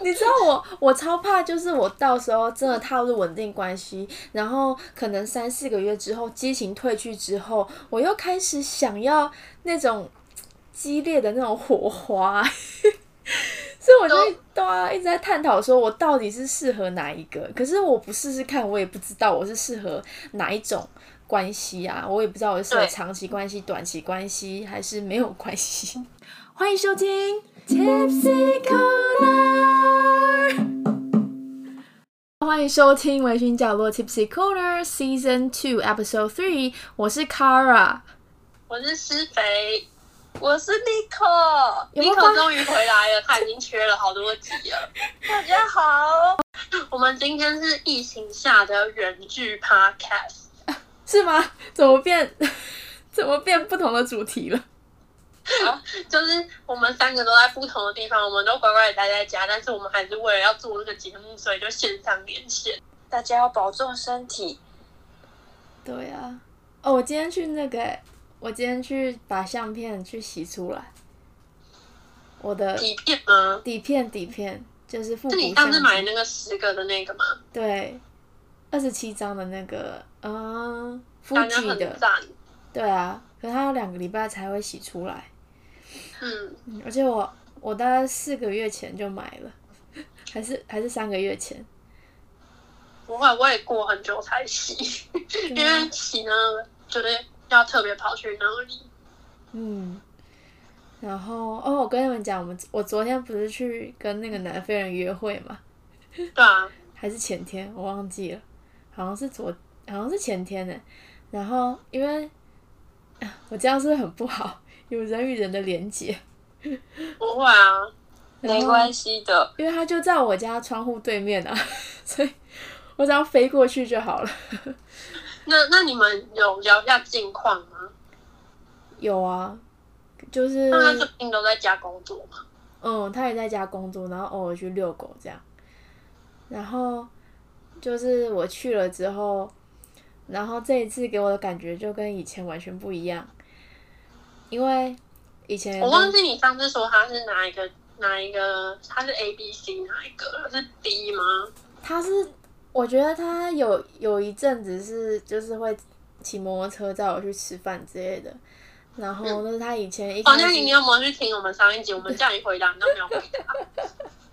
你知道我我超怕，就是我到时候真的踏入稳定关系，然后可能三四个月之后，激情褪去之后，我又开始想要那种激烈的那种火花，所以我就对啊一直在探讨，说我到底是适合哪一个？可是我不试试看，我也不知道我是适合哪一种关系啊，我也不知道我是适合长期关系、短期关系还是没有关系。欢迎收听 Tipsy Corner。欢迎收听微醺角落 Tipsy Corner Season Two Episode Three，我是 Kara。我是施肥，我是 Nico，Nico 发终于回来了，他已经缺了好多集了。大家好，我们今天是疫情下的原剧 Podcast，是吗？怎么变？怎么变不同的主题了？就是我们三个都在不同的地方，我们都乖乖的待在家，但是我们还是为了要做这个节目，所以就线上连线。大家要保重身体。对啊，哦，我今天去那个欸，我今天去把相片去洗出来，我的底片吗？底片底片就是复是古相你上次买，那个十个的那个吗？对，二十七张的那个，嗯感觉，Fuji 的，对啊，可是它要两个礼拜才会洗出来，嗯，嗯而且我我大概四个月前就买了，还是还是三个月前，不会，我也过很久才洗，因为洗呢就是要特别跑去那里。嗯，然后哦，我跟你们讲，我们我昨天不是去跟那个南非人约会嘛，对啊，还是前天，我忘记了，好像是昨，好像是前天呢。然后因为啊 我这样是不是很不好？有人与人的连接，不会啊，没关系的，因为他就在我家窗户对面啊，所以我只要飞过去就好了。那那你们有聊一下近况吗？有啊，就是那他最近都在家工作吗？嗯，他也在家工作，然后偶尔去遛狗这样。然后就是我去了之后，然后这一次给我的感觉就跟以前完全不一样，因为以前我忘记你上次说他是哪一个哪一个，他是 A B C 哪一个了？是 D 吗？他是，我觉得他有有一阵子是就是会骑摩托车载我去吃饭之类的，然后那是他以前一哦，那你你有没有去听我们上一集？我们叫你回答，你都没有回答，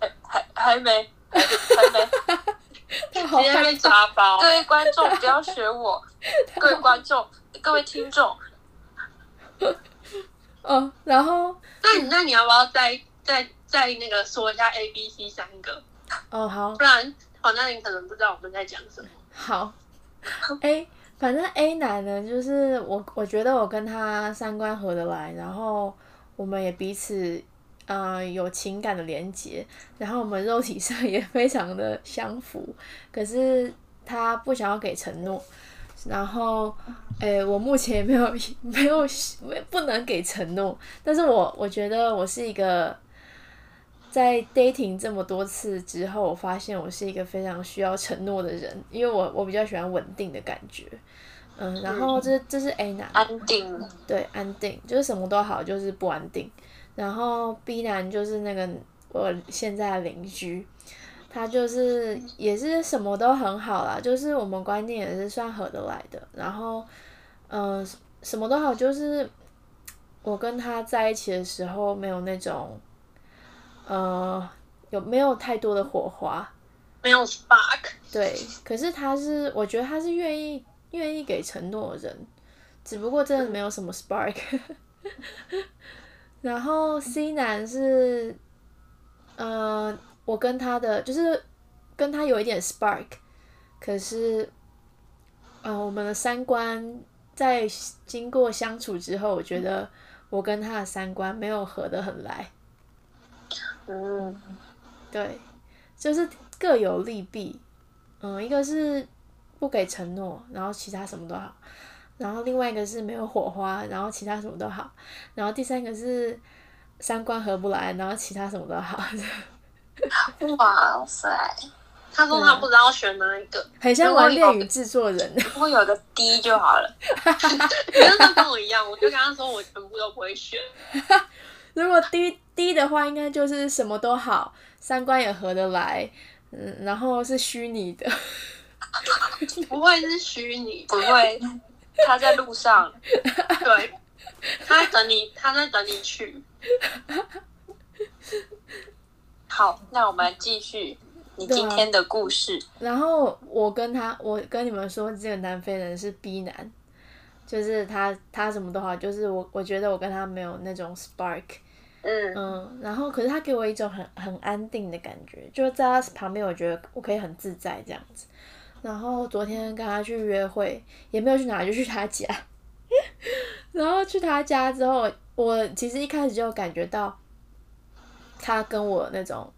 还还还没，还还没。直接被抓包各。位观众不要学我，各位观众，各位听众，哦，然后那你那你要不要再再再那个说一下 A B C 三个？哦好不然好，那你可能不知道我们在讲什么。好，A 反正 A 男呢，就是我我觉得我跟他三观合得来，然后我们也彼此呃有情感的连接，然后我们肉体上也非常的相符，可是他不想要给承诺，然后诶、我目前也没有没有没不能给承诺，但是我我觉得我是一个。在 dating 这么多次之后，我发现我是一个非常需要承诺的人，因为我我比较喜欢稳定的感觉，嗯，然后这这是 A 男，安定。对，安定就是什么都好，就是不安定。然后 B 男就是那个我现在的邻居，他就是也是什么都很好啦，就是我们观念也是算合得来的。然后，嗯、什么都好，就是我跟他在一起的时候没有那种，呃，有没有太多的火花，没有 spark，对，可是他是，我觉得他是愿意愿意给承诺的人，只不过真的没有什么 spark。然后 C 男是，呃，我跟他的就是跟他有一点 spark，可是，呃，我们的三观在经过相处之后，我觉得我跟他的三观没有合得很来。嗯，对，就是各有利弊。嗯，一个是不给承诺，然后其他什么都好；然后另外一个是没有火花，然后其他什么都好；然后第三个是三观合不来，然后其他什么都好。哇塞，他说他不知道选哪一个，很像玩恋与制作人。如果有个 D 就好了。可是他跟我一样，我就跟他说我全部都不会选。如果 D D 的话应该就是什么都好，三观也合得来，嗯，然后是虚拟的，不会是虚拟，不会，他在路上，对，他在等你，他在等你去。好，那我们继续你今天的故事。然后我跟他，我跟你们说，这个南非人是 B 男，就是他，他什么都好，就是我，我觉得我跟他没有那种 spark，嗯嗯，然后可是他给我一种很很安定的感觉，就是在他旁边，我觉得我可以很自在这样子。然后昨天跟他去约会，也没有去哪，就去他家。然后去他家之后，我其实一开始就感觉到，他跟我那种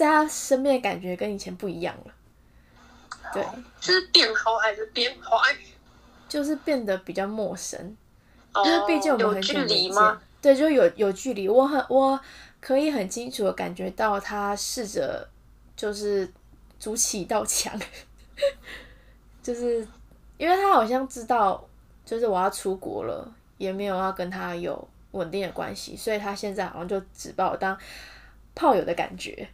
在他身边的感觉跟以前不一样了。对，就是变好还是变坏？就是变得比较陌生，哦因为毕竟我们有距很久没见离吗？对，就有有距离。我很我可以很清楚的感觉到他试着就是筑起一道墙，就是因为他好像知道，就是我要出国了，也没有要跟他有稳定的关系，所以他现在好像就只把我当炮友的感觉。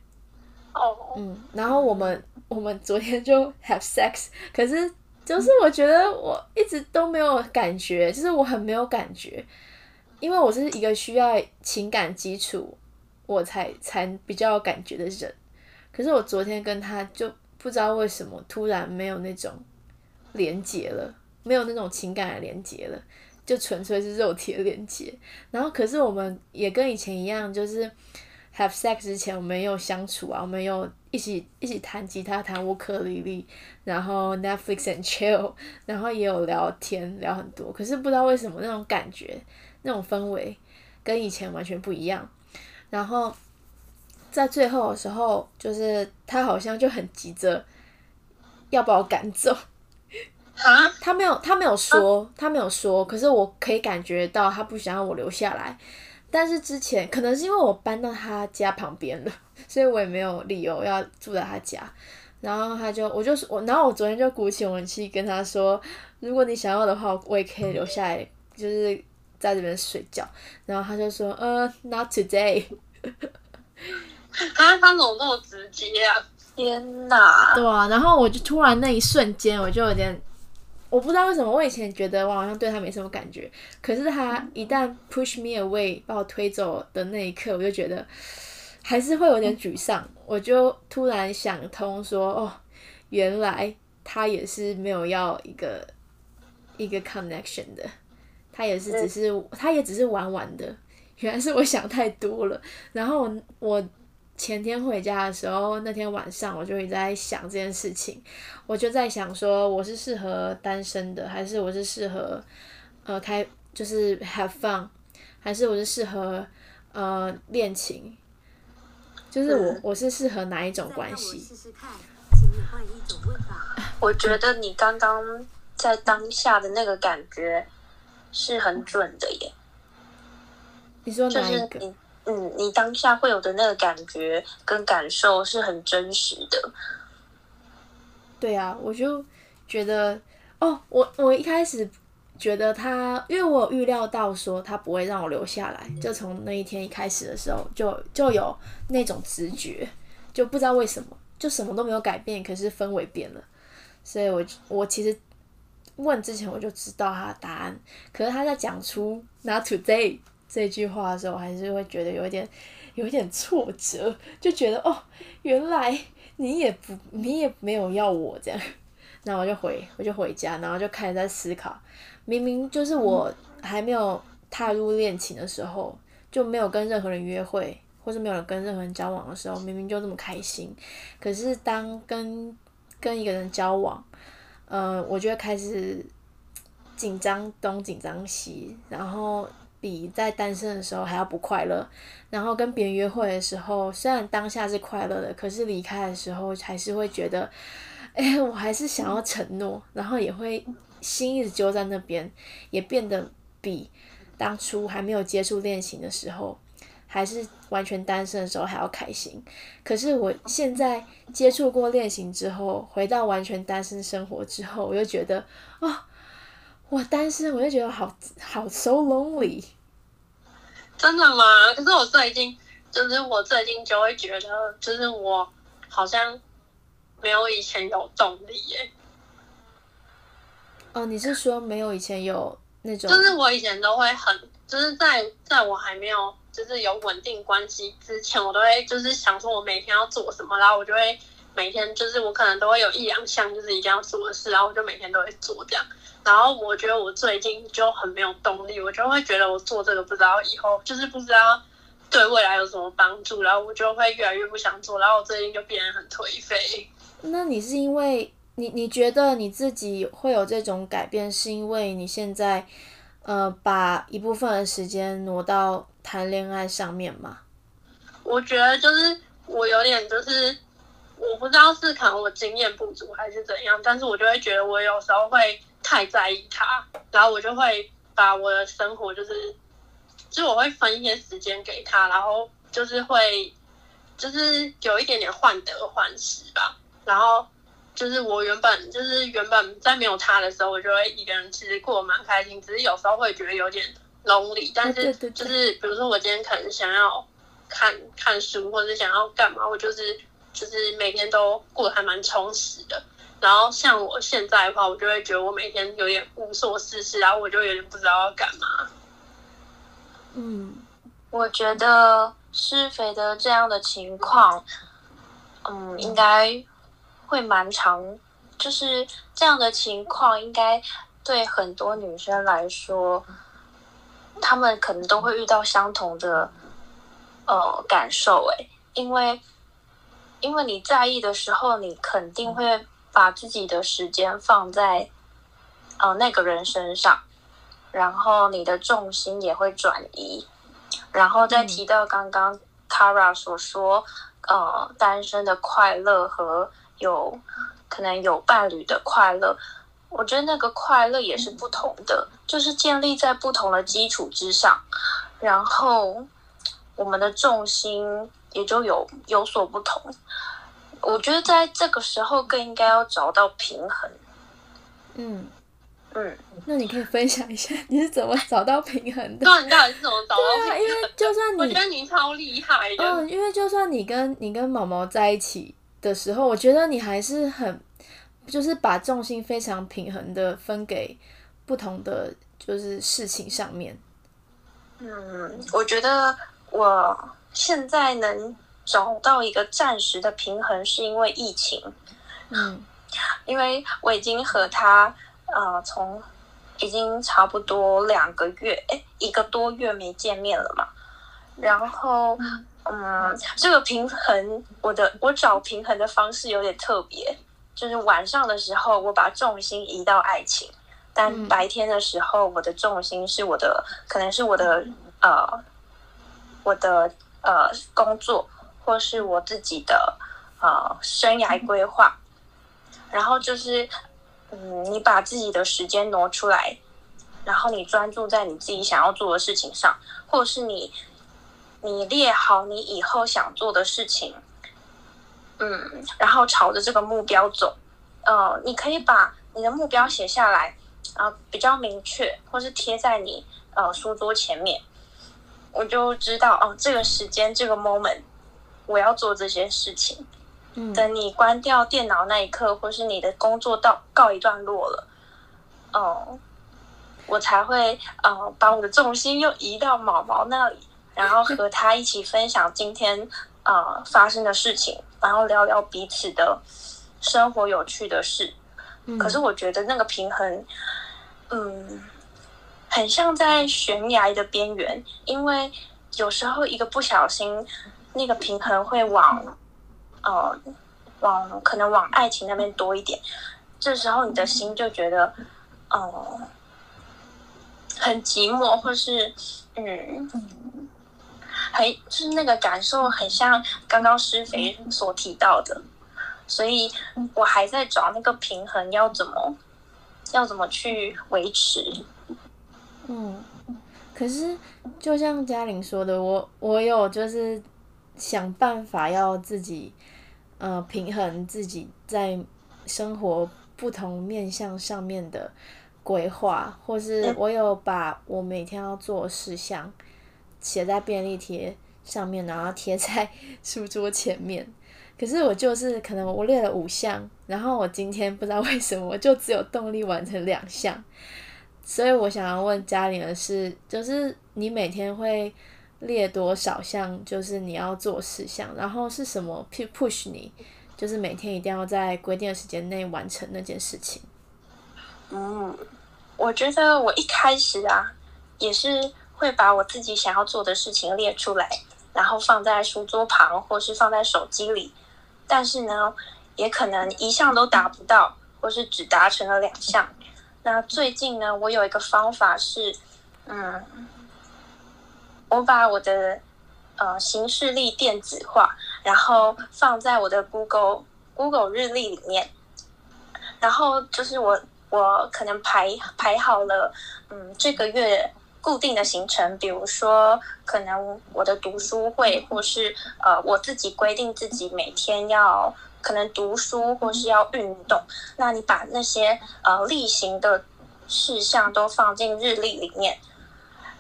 嗯，然后我们我们昨天就 have sex，可是就是我觉得我一直都没有感觉，就是我很没有感觉，因为我是一个需要情感基础我才才比较有感觉的人，可是我昨天跟他就不知道为什么突然没有那种连接了，没有那种情感的连接了。就纯粹是肉体的连接，然后可是我们也跟以前一样，就是 have sex 之前我们有相处啊，我们有一起一起弹吉他、弹乌克丽丽，然后 Netflix and chill，然后也有聊天聊很多，可是不知道为什么那种感觉、那种氛围跟以前完全不一样。然后在最后的时候，就是他好像就很急着要把我赶走，啊，他没有，他没有说，他没有说，可是我可以感觉到他不想让我留下来。但是之前可能是因为我搬到他家旁边了，所以我也没有理由要住在他家。然后他就，我就我，然后我昨天就鼓起勇气跟他说，如果你想要的话，我也可以留下来，就是在这边睡觉。然后他就说，呃，not today。啊他怎么那么直接啊？天哪！对啊，然后我就突然那一瞬间，我就有点，我不知道为什么，我以前觉得我好像对他没什么感觉，可是他一旦 push me away 把我推走的那一刻，我就觉得还是会有点沮丧。我就突然想通说，哦，原来他也是没有要一个一个 connection 的，他也是只是他也只是玩玩的。原来是我想太多了。然后我我前天回家的时候，那天晚上我就一直在想这件事情，我就在想说，我是适合单身的，还是我是适合呃开就是 have fun，还是我是适合呃恋情？就是我嗯我是适合哪一种关系？试试看，请你换一种问法。我觉得你刚刚在当下的那个感觉是很准的耶，你说哪一个？你，嗯，你当下会有的那个感觉跟感受是很真实的。对啊，我就觉得哦，我我一开始觉得他，因为我预料到说他不会让我留下来，就从那一天一开始的时候就就有那种直觉，就不知道为什么，就什么都没有改变，可是氛围变了，所以我我其实问之前我就知道他的答案，可是他在讲出 “not today” 这句话的时候，我还是会觉得有一点有一点挫折，就觉得哦，原来你也不你也没有要我这样，那我就回我就回家，然后就开始在思考，明明就是我还没有踏入恋情的时候，就没有跟任何人约会，或是没有人跟任何人交往的时候，明明就这么开心，可是当跟跟一个人交往，呃，我就会开始紧张东紧张西，然后比在单身的时候还要不快乐。然后跟别人约会的时候，虽然当下是快乐的，可是离开的时候还是会觉得，哎，我还是想要承诺，然后也会心一直揪在那边，也变得比当初还没有接触恋情的时候，还是完全单身的时候还要开心。可是我现在接触过恋情之后，回到完全单身生活之后，我就觉得，哦，我单身，我就觉得好好 so lonely。真的吗？可是我最近就是我最近就会觉得，就是我好像没有以前有动力耶。哦，你是说没有以前有那种？就是我以前都会很，就是在在我还没有就是有稳定关系之前，我都会就是想说我每天要做什么，然后我就会每天就是我可能都会有一两项就是一定要做的事，然后我就每天都会做这样。然后我觉得我最近就很没有动力，我就会觉得我做这个不知道以后就是不知道对未来有什么帮助，然后我就会越来越不想做，然后我最近就变得很颓废。那你是因为你你觉得你自己会有这种改变，是因为你现在呃把一部分的时间挪到谈恋爱上面吗？我觉得就是我有点就是我不知道是可能我经验不足还是怎样，但是我就会觉得我有时候会太在意他，然后我就会把我的生活就是，就是我会分一些时间给他，然后就是会就是有一点点患得患失吧，然后。就是我原本就是原本在没有他的时候，我就会一个人其实过得蛮开心，只是有时候会觉得有点 lonely。但是就是比如说我今天可能想要看看书，或者想要干嘛，我就是就是每天都过得还蛮充实的。然后像我现在的话，我就会觉得我每天有点无所事事，然后我就有点不知道要干嘛。嗯，我觉得施肥的这样的情况，嗯，应该会蛮长，就是这样的情况，应该对很多女生来说，她们可能都会遇到相同的呃感受，诶，因为因为你在意的时候，你肯定会把自己的时间放在呃那个人身上，然后你的重心也会转移。然后再提到刚刚 Kara 所说，呃，单身的快乐和有可能有伴侣的快乐，我觉得那个快乐也是不同的，就是建立在不同的基础之上，然后我们的重心也就有有所不同。我觉得在这个时候更应该要找到平衡。嗯，嗯，那你可以分享一下你是怎么找到平衡的？对啊，你到底是怎么找到对啊，平衡？因为就算你我觉得你超厉害的。嗯，因为就算你跟你跟毛毛在一起的时候，我觉得你还是很，就是把重心非常平衡的分给不同的就是事情上面。嗯，我觉得我现在能找到一个暂时的平衡，是因为疫情，嗯。因为我已经和他呃从已经差不多两个月，哎，一个多月没见面了嘛。然后，嗯，这个平衡，我的我找平衡的方式有点特别，就是晚上的时候我把重心移到爱情，但嗯白天的时候我的重心是我的，可能是我的呃我的呃工作，或是我自己的呃生涯规划。然后就是，嗯，你把自己的时间挪出来，然后你专注在你自己想要做的事情上，或是你你列好你以后想做的事情，嗯，然后朝着这个目标走。呃，你可以把你的目标写下来，啊、比较明确，或是贴在你呃书桌前面，我就知道哦、这个时间这个 moment 我要做这些事情。嗯等你关掉电脑那一刻，或是你的工作到告一段落了，哦、我才会呃把我的重心又移到毛毛那里，然后和他一起分享今天呃发生的事情，然后聊聊彼此的生活有趣的事。嗯，可是我觉得那个平衡，嗯，很像在悬崖的边缘，因为有时候一个不小心，那个平衡会往，呃，往可能往爱情那边多一点，这时候你的心就觉得，呃，很寂寞，或是嗯。很就是那个感受，很像刚刚施肥所提到的，所以我还在找那个平衡，要怎么要怎么去维持。嗯，可是就像嘉玲说的，我我有就是想办法要自己呃平衡自己在生活不同面向上面的规划，或是嗯。我有把我每天要做的事项写在便利贴上面，然后贴在书桌前面。可是我就是可能我列了五项，然后我今天不知道为什么我就只有动力完成两项，所以我想要问嘉玲的是，就是你每天会列多少项，就是你要做事项，然后是什么 pu- push 你，就是每天一定要在规定的时间内完成那件事情。嗯，我觉得我一开始啊，也是会把我自己想要做的事情列出来，然后放在书桌旁或是放在手机里。但是呢，也可能一项都达不到，或是只达成了两项。那最近呢，我有一个方法是，嗯，我把我的呃行事历电子化，然后放在我的 Google Google 日历里面。然后就是我我可能排排好了，嗯，这个月固定的行程，比如说可能我的读书会，或是呃我自己规定自己每天要可能读书或是要运动。那你把那些呃例行的事项都放进日历里面，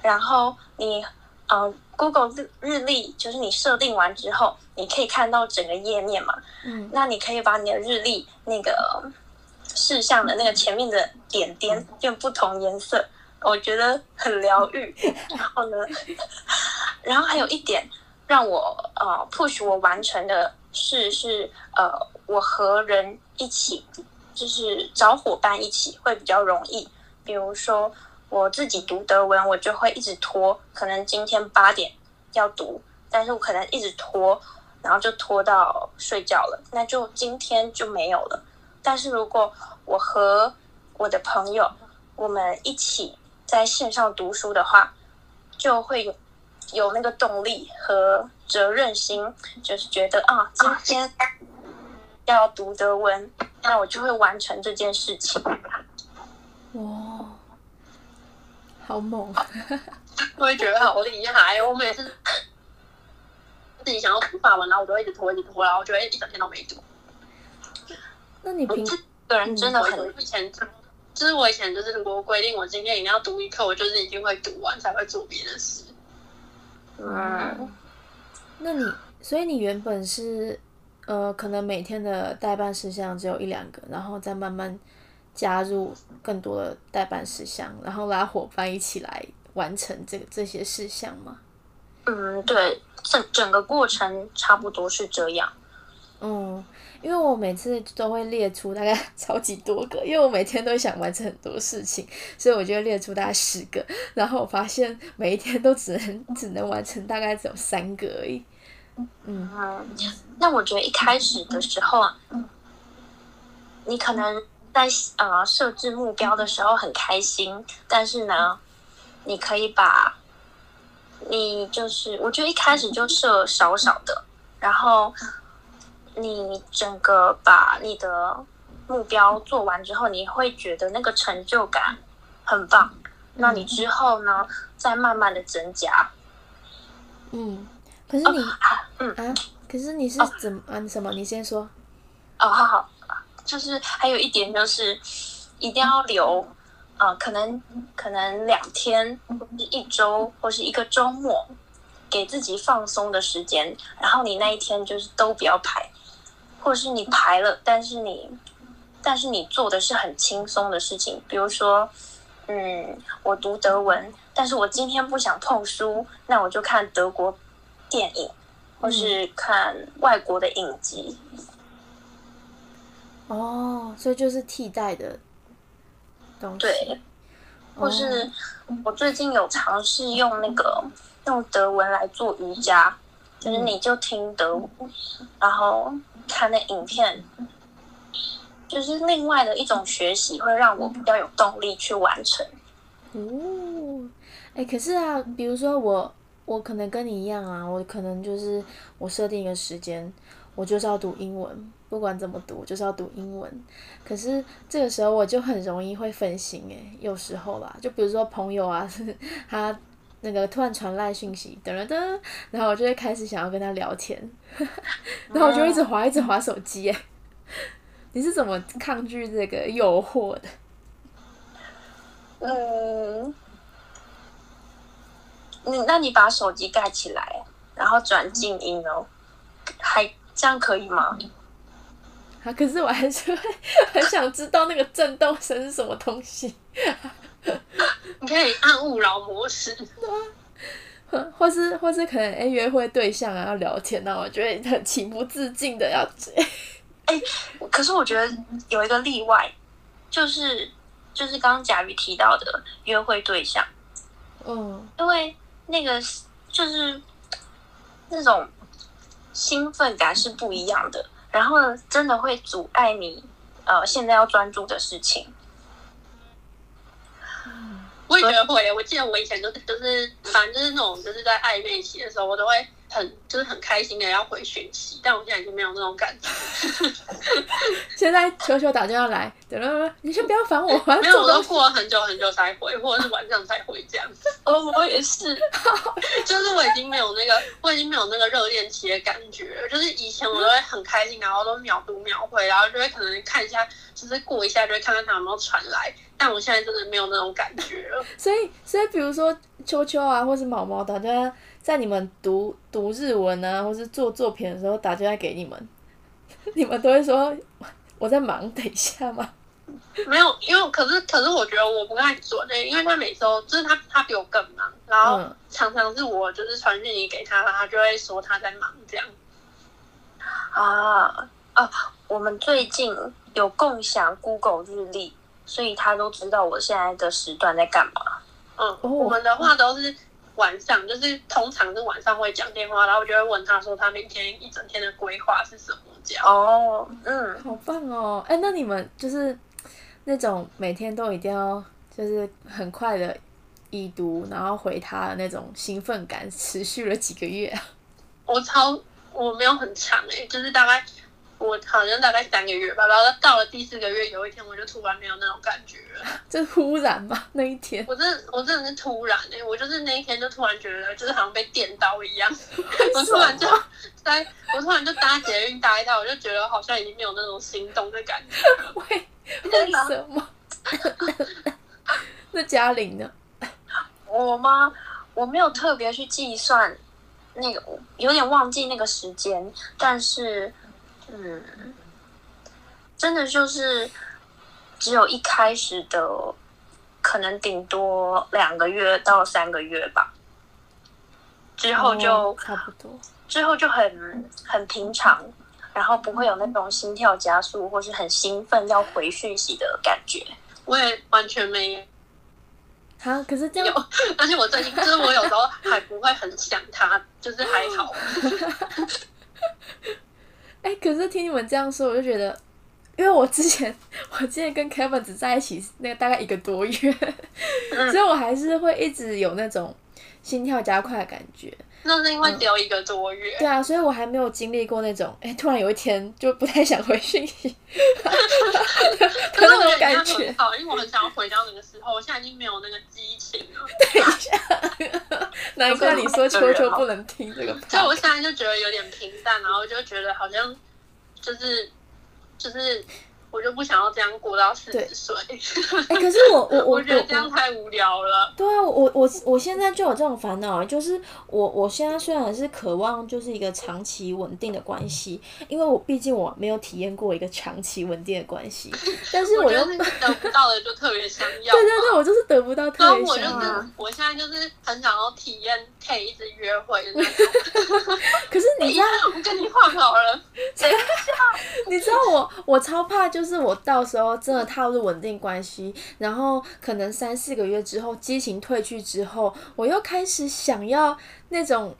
然后你呃 Google 日日历就是你设定完之后，你可以看到整个页面嘛。嗯那你可以把你的日历那个事项的那个前面的点点用不同颜色，我觉得很疗愈。然后呢，然后还有一点让我呃 push 我完成的是是呃，我和人一起，就是找伙伴一起会比较容易。比如说我自己读德文，我就会一直拖，可能今天八点要读，但是我可能一直拖，然后就拖到睡觉了，那就今天就没有了。但是如果我和我的朋友我们一起在线上读书的话，就会有有那个动力和责任心，就是觉得啊，今天要读德文，那我就会完成这件事情。哇，好猛！我也觉得好厉害。我每次自己想要读法文，然后我都会一直拖，一直拖，然后我就会一整天都没读。那你个人真的很我以前就是我以前就是如果规定我今天一定要读一课，我就是一定会读完才会做别的事。嗯，那你所以你原本是呃，可能每天的代办事项只有一两个，然后再慢慢加入更多的代办事项，然后拉伙伴一起来完成这个这些事项吗？嗯，对，整整个过程差不多是这样。嗯，因为我每次都会列出大概超级多个，因为我每天都想完成很多事情，所以我就列出大概十个，然后我发现每一天都只能只能完成大概只有三个而已。嗯，那我觉得一开始的时候啊，你可能在呃设置目标的时候很开心，但是呢，你可以把，你就是我觉得一开始就设少少的，然后你整个把你的目标做完之后，你会觉得那个成就感很棒。那你之后呢，再慢慢的增加。嗯，可是你嗯啊，可是你是怎么啊？什么？你先说。哦，好好，就是还有一点就是，一定要留，呃，可能可能两天，或是一周，或是一个周末，给自己放松的时间。然后你那一天就是都不要排，或者是你排了，但是你，但是你做的是很轻松的事情，比如说，嗯，我读德文，但是我今天不想碰书，那我就看德国电影，或是看外国的影集。哦，所以就是替代的东西。对，或哦是我最近有尝试用那个用德文来做瑜伽，就是你就听德文，然后看那影片，就是另外的一种学习，会让我比较有动力去完成。哦，哎、可是啊，比如说我，我可能跟你一样啊，我可能就是我设定一个时间，我就是要读英文，不管怎么读，就是要读英文。可是这个时候我就很容易会分心，哎，有时候啦，就比如说朋友啊，他那个突然传来讯息，噔噔噔，然后我就会开始想要跟他聊天，然后我就一直滑，一直滑手机，哎，你是怎么抗拒这个诱惑的？嗯，你那你把手机盖起来，然后转静音哦，还这样可以吗？啊，可是我还是会很想知道那个震动声是什么东西，你可以按勿扰模式。或或是或是可能哎、约会对象啊要聊天，那我觉得很情不自禁的要 哎可是我觉得有一个例外，就是就是刚刚贾宇提到的约会对象，嗯因为那个就是那种兴奋感是不一样的，然后呢，真的会阻碍你呃现在要专注的事情。我也觉得会，我记得我以前都是都是，反正就是那种就是在暧昧期的时候，我都会很就是很开心的要回讯息，但我现在已经没有那种感觉。现在球球打电话来，等等，你先不要烦我，没有，我都。过了很久很久才回，或者是晚上才回这样子。哦，我也是，就是我已经没有那个，我已经没有那个热恋期的感觉了。就是以前我都会很开心，然后都秒读秒回，然后就会可能看一下，就是过一下就会看看他有没有传来。但我现在真的没有那种感觉了。所以所以比如说秋秋啊，或是毛毛打电话，在你们读读日文啊，或是做作品的时候打电话给你们，你们都会说我在忙，等一下吗？没有，因为可是可是我觉得我不太准诶、因为他每周就是他他比我更忙，然后嗯常常是我就是传讯息给他，然后他就会说他在忙这样。啊啊！我们最近有共享 Google 日历，所以他都知道我现在的时段在干嘛。嗯，哦我们的话都是晚上，就是通常是晚上会讲电话，然后我就会问他说他明天一整天的规划是什么这样。哦，嗯，好棒哦！哎、那你们就是那种每天都一定要就是很快的已读，然后回他的那种兴奋感，持续了几个月啊？我超我没有很长诶、就是大概我好像大概三个月吧，然后到了第四个月，有一天我就突然没有那种感觉了。就是忽然吧，那一天。我真的我真的是突然诶、我就是那一天就突然觉得就是好像被电到一样，我突然就在我突然就搭捷运搭一搭，我就觉得好像已经没有那种心动的感觉。为为什么？那嘉玲呢？我吗？我没有特别去计算那个，有点忘记那个时间，但是，嗯，真的就是只有一开始的，可能顶多两个月到三个月吧，之后就、哦差不多。之后就很很平常，然后不会有那种心跳加速或是很兴奋要回讯息的感觉。我也完全没有。好，可是这有样，而且我最近就是我有时候还不会很想他，就是还好。哎、可是听你们这样说，我就觉得，因为我之前 我之前跟 Kevin 只在一起那个大概一个多月，嗯所以我还是会一直有那种心跳加快的感觉。那是因为只有一个多月，对啊，所以我还没有经历过那种，哎、突然有一天就不太想回讯息 可是我那种感觉很。好，因为我很想要回到那个时候，我现在已经没有那个激情了。等一下，难怪你说秋秋不能听这个以我现在就觉得有点平淡，然后就觉得好像就是就是我就不想要这样过到四对十岁。哎、可是我我 我我觉得这样太无聊了。对啊，我我我现在就有这种烦恼，就是我我现在虽然是渴望就是一个长期稳定的关系，因为我毕竟我没有体验过一个长期稳定的关系，但是我我又得得不到的就特别想要。对对对，我就是得不到然特别后我就是想要。我现在就是很想要体验可以一直约会的那种。可是你知道，我跟你换好了，你知道我我超怕，就是我到时候真的踏入稳定关系，然后可能三四个月之后，激情褪去之后，我又开始想要那种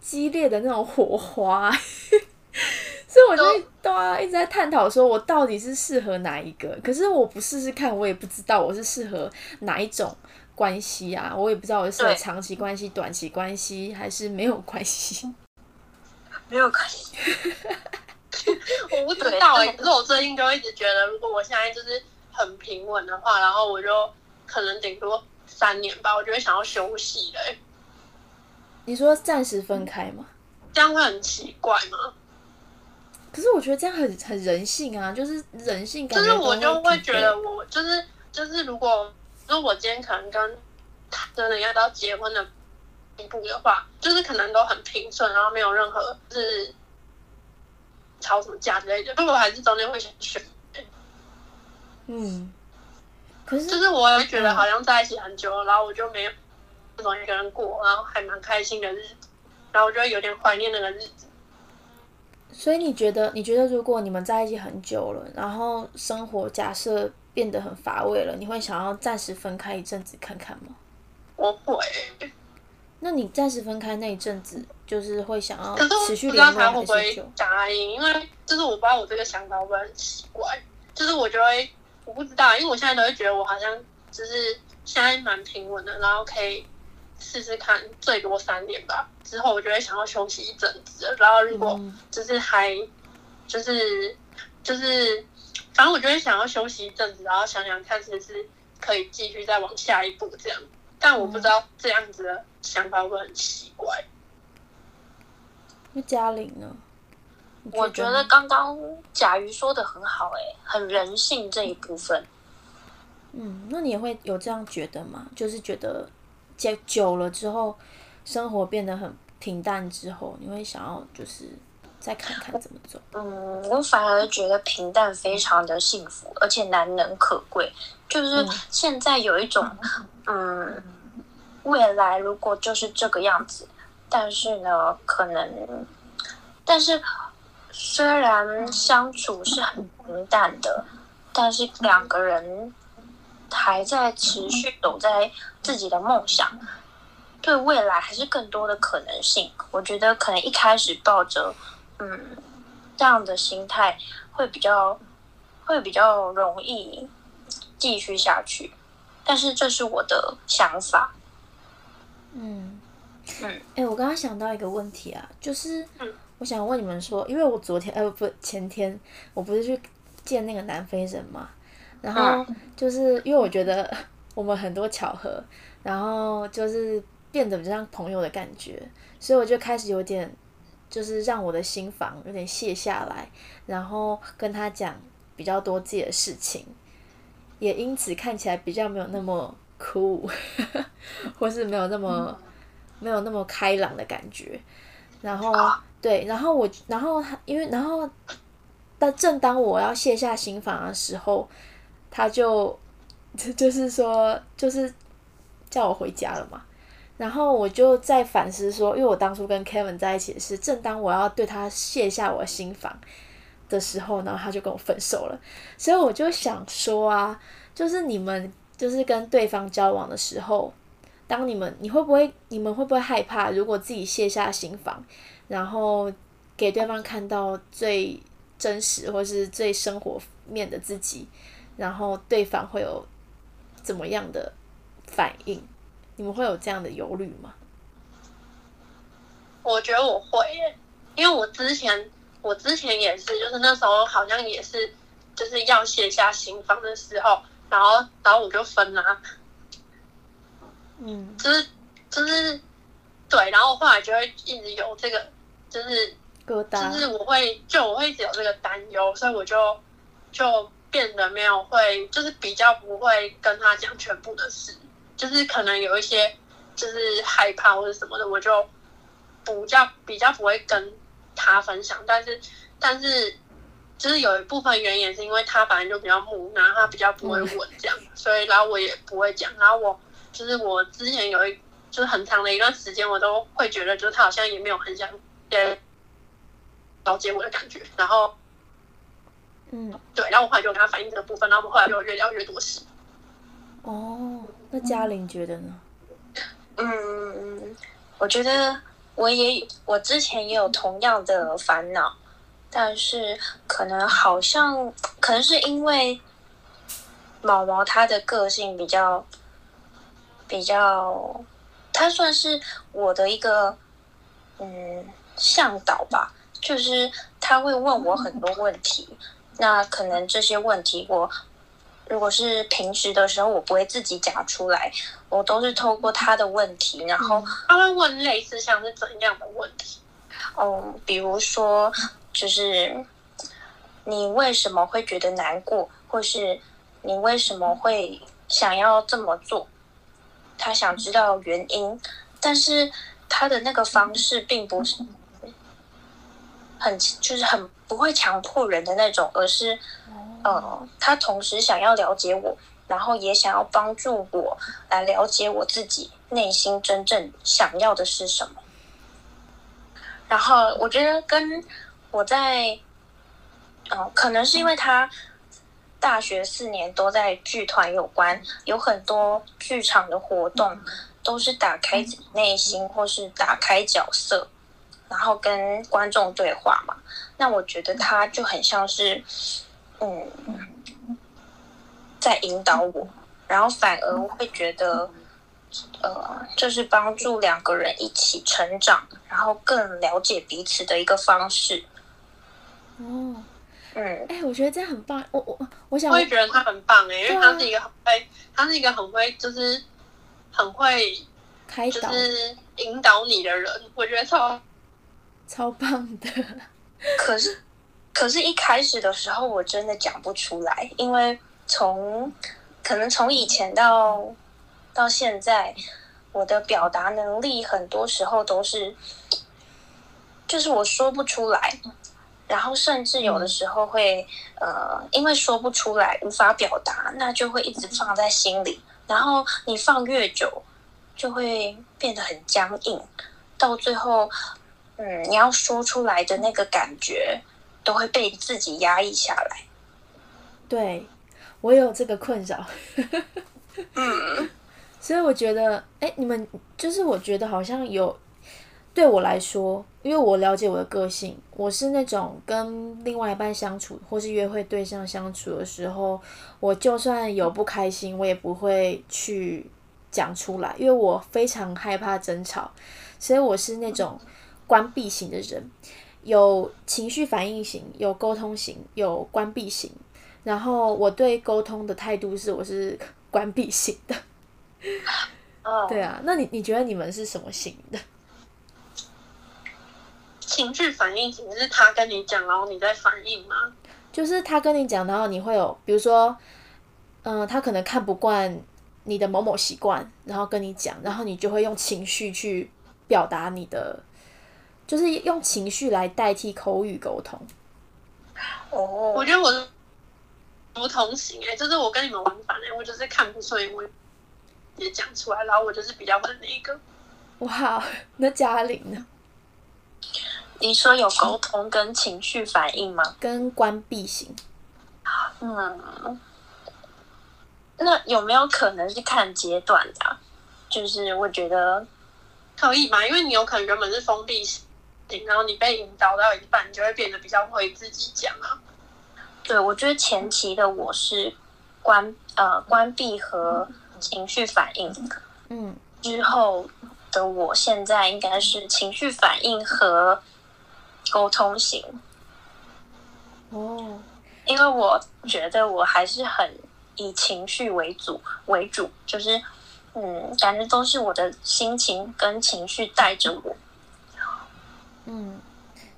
激烈的那种火花，所以我就会对啊一直在探讨说我到底是适合哪一个，可是我不试试看，我也不知道我是适合哪一种。关系啊，我也不知道我是适合长期关系、短期关系，还是没有关系。没有关系，我不知道哎、对可是我最近就一直觉得，如果我现在就是很平稳的话，然后我就可能顶多三年吧，我就会想要休息嘞、欸。你说暂时分开吗？这样会很奇怪吗？可是我觉得这样很很人性啊，就是人性感觉就是我就会觉得我就是就是如果如果我今天可能跟他真的要到结婚的一步的话，就是可能都很平顺，然后没有任何就是吵什么架之类的，不过我还是中间会选选。嗯，可是就是我也觉得好像在一起很久了，然后我就没有那种一个人过，然后还蛮开心的日子，然后我就会有点怀念那个日子。所以你觉得，你觉得如果你们在一起很久了，然后生活假设变得很乏味了，你会想要暂时分开一阵子看看吗？我会，那你暂时分开那一阵子，就是会想要持续不知道联络他会不会还是就？答应，因为就是我不知道我这个想法会不会很奇怪，就是我就会我不知道，因为我现在都会觉得我好像就是现在蛮平稳的，然后可以试试看最多三年吧，之后我就会想要休息一阵子，然后如果嗯。就是还就是就是反正我就会想要休息一阵子，然后想想看是不是可以继续再往下一步这样，但我不知道这样子的想法会不会很奇怪。那嘉玲呢？我觉得刚刚甲鱼说的很好、欸，很人性这一部分。嗯，那你也会有这样觉得吗？就是觉得久久了之后，生活变得很平淡之后，你会想要就是再看看怎么走？嗯，我反而觉得平淡非常的幸福，而且难能可贵。就是嗯现在有一种，嗯，未来如果就是这个样子，但是呢，可能，但是虽然相处是很平淡的，但是两个人还在持续走在自己的梦想，对未来还是更多的可能性。我觉得可能一开始抱着嗯这样的心态会比较会比较容易继续下去，但是这是我的想法。嗯。嗯，哎、我刚刚想到一个问题啊，就是嗯。我想问你们说，因为我昨天呃不前天我不是去见那个南非人嘛，然后就是因为我觉得 我们很多巧合，然后就是变得比较像朋友的感觉，所以我就开始有点就是让我的心房有点卸下来，然后跟他讲比较多自己的事情，也因此看起来比较没有那么酷，或是没有那么、没有那么开朗的感觉。然后对，然后我然后他因为然后，但正当我要卸下心防的时候，他就就 就是说就是叫我回家了嘛。然后我就在反思说，因为我当初跟 Kevin 在一起是，正当我要对他卸下我的心防的时候，然后他就跟我分手了。所以我就想说啊，就是你们就是跟对方交往的时候，当你们你会不会你们会不会害怕，如果自己卸下心防，然后给对方看到最真实或是最生活面的自己，然后对方会有怎么样的反应？你们会有这样的忧虑吗？我觉得我会，因为我之前我之前也是，就是那时候好像也是，就是要卸下心房的时候，然后然后我就分啦、嗯。就是就是对，然后后来就会一直有这个，就是疙瘩，就是我会就我会一直有这个担忧，所以我就就变得没有会，就是比较不会跟他讲全部的事，就是可能有一些就是害怕或者什么的，我就比较比较不会跟他分享，但是但是就是有一部分原因也是因为他本来就比较木，然后他比较不会稳这样，所以然后我也不会讲，然后我就是我之前有一就是很长的一段时间，我都会觉得就是他好像也没有很想呃了解我的感觉，然后嗯，对，然后我后来就跟他反映这个部分，然后我们后来就越聊越多事。哦，那嘉玲觉得呢？嗯，我觉得我也我之前也有同样的烦恼，但是可能好像可能是因为毛毛他的个性比较比较，他算是我的一个嗯向导吧，就是他会问我很多问题，那可能这些问题我。如果是平时的时候，我不会自己讲出来，我都是透过他的问题，然后他会问类似像是怎样的问题？嗯，比如说，就是你为什么会觉得难过，或是你为什么会想要这么做？他想知道原因，但是他的那个方式并不是很就是很不会强迫人的那种，而是呃，他同时想要了解我，然后也想要帮助我来了解我自己内心真正想要的是什么。然后我觉得跟我在，嗯、可能是因为他大学四年都在剧团有关，有很多剧场的活动都是打开内心或是打开角色，然后跟观众对话嘛。那我觉得他就很像是，嗯，在引导我，然后反而我会觉得，呃，这是帮助两个人一起成长，然后更了解彼此的一个方式。哦，嗯，哎、我觉得这样很棒。我我我想我也觉得他很棒哎、因为他是一个很会，他是一个很会，就是很会，就开导，是引导你的人。我觉得超超棒的。可是，可是一开始的时候我真的讲不出来，因为从可能从以前到到现在，我的表达能力很多时候都是，就是我说不出来，然后甚至有的时候会呃，因为说不出来无法表达，那就会一直放在心里，然后你放越久，就会变得很僵硬，到最后。嗯，你要说出来的那个感觉，都会被自己压抑下来。对，我有这个困扰。嗯，所以我觉得，哎，你们就是我觉得好像有，对我来说，因为我了解我的个性，我是那种跟另外一半相处或是约会对象相处的时候，我就算有不开心，我也不会去讲出来，因为我非常害怕争吵，所以我是那种关闭型的人，有情绪反应型，有沟通型，有关闭型。然后我对沟通的态度是，我是关闭型的。哦，对啊，那你你觉得你们是什么型的？情绪反应型是他跟你讲，然后你在反应吗？就是他跟你讲，然后你会有，比如说，嗯、他可能看不惯你的某某习惯，然后跟你讲，然后你就会用情绪去表达你的，就是用情绪来代替口语沟通。哦，我觉得我是不同型哎、就是我跟你们玩反哎、我就是看不顺眼，我也讲出来，然后我就是比较的那一个。哇，那嘉玲呢？你说有沟通跟情绪反应吗？跟关闭型，嗯，那有没有可能是看阶段的啊、就是我觉得，可以吗？因为你有可能原本是封闭型，然后你被引导到一半，你就会变得比较会自己讲啊。对我觉得前期的我是关呃关闭和情绪反应，嗯，之后的我现在应该是情绪反应和沟通型。哦，因为我觉得我还是很以情绪为主为主，就是嗯，感觉都是我的心情跟情绪带着我。嗯，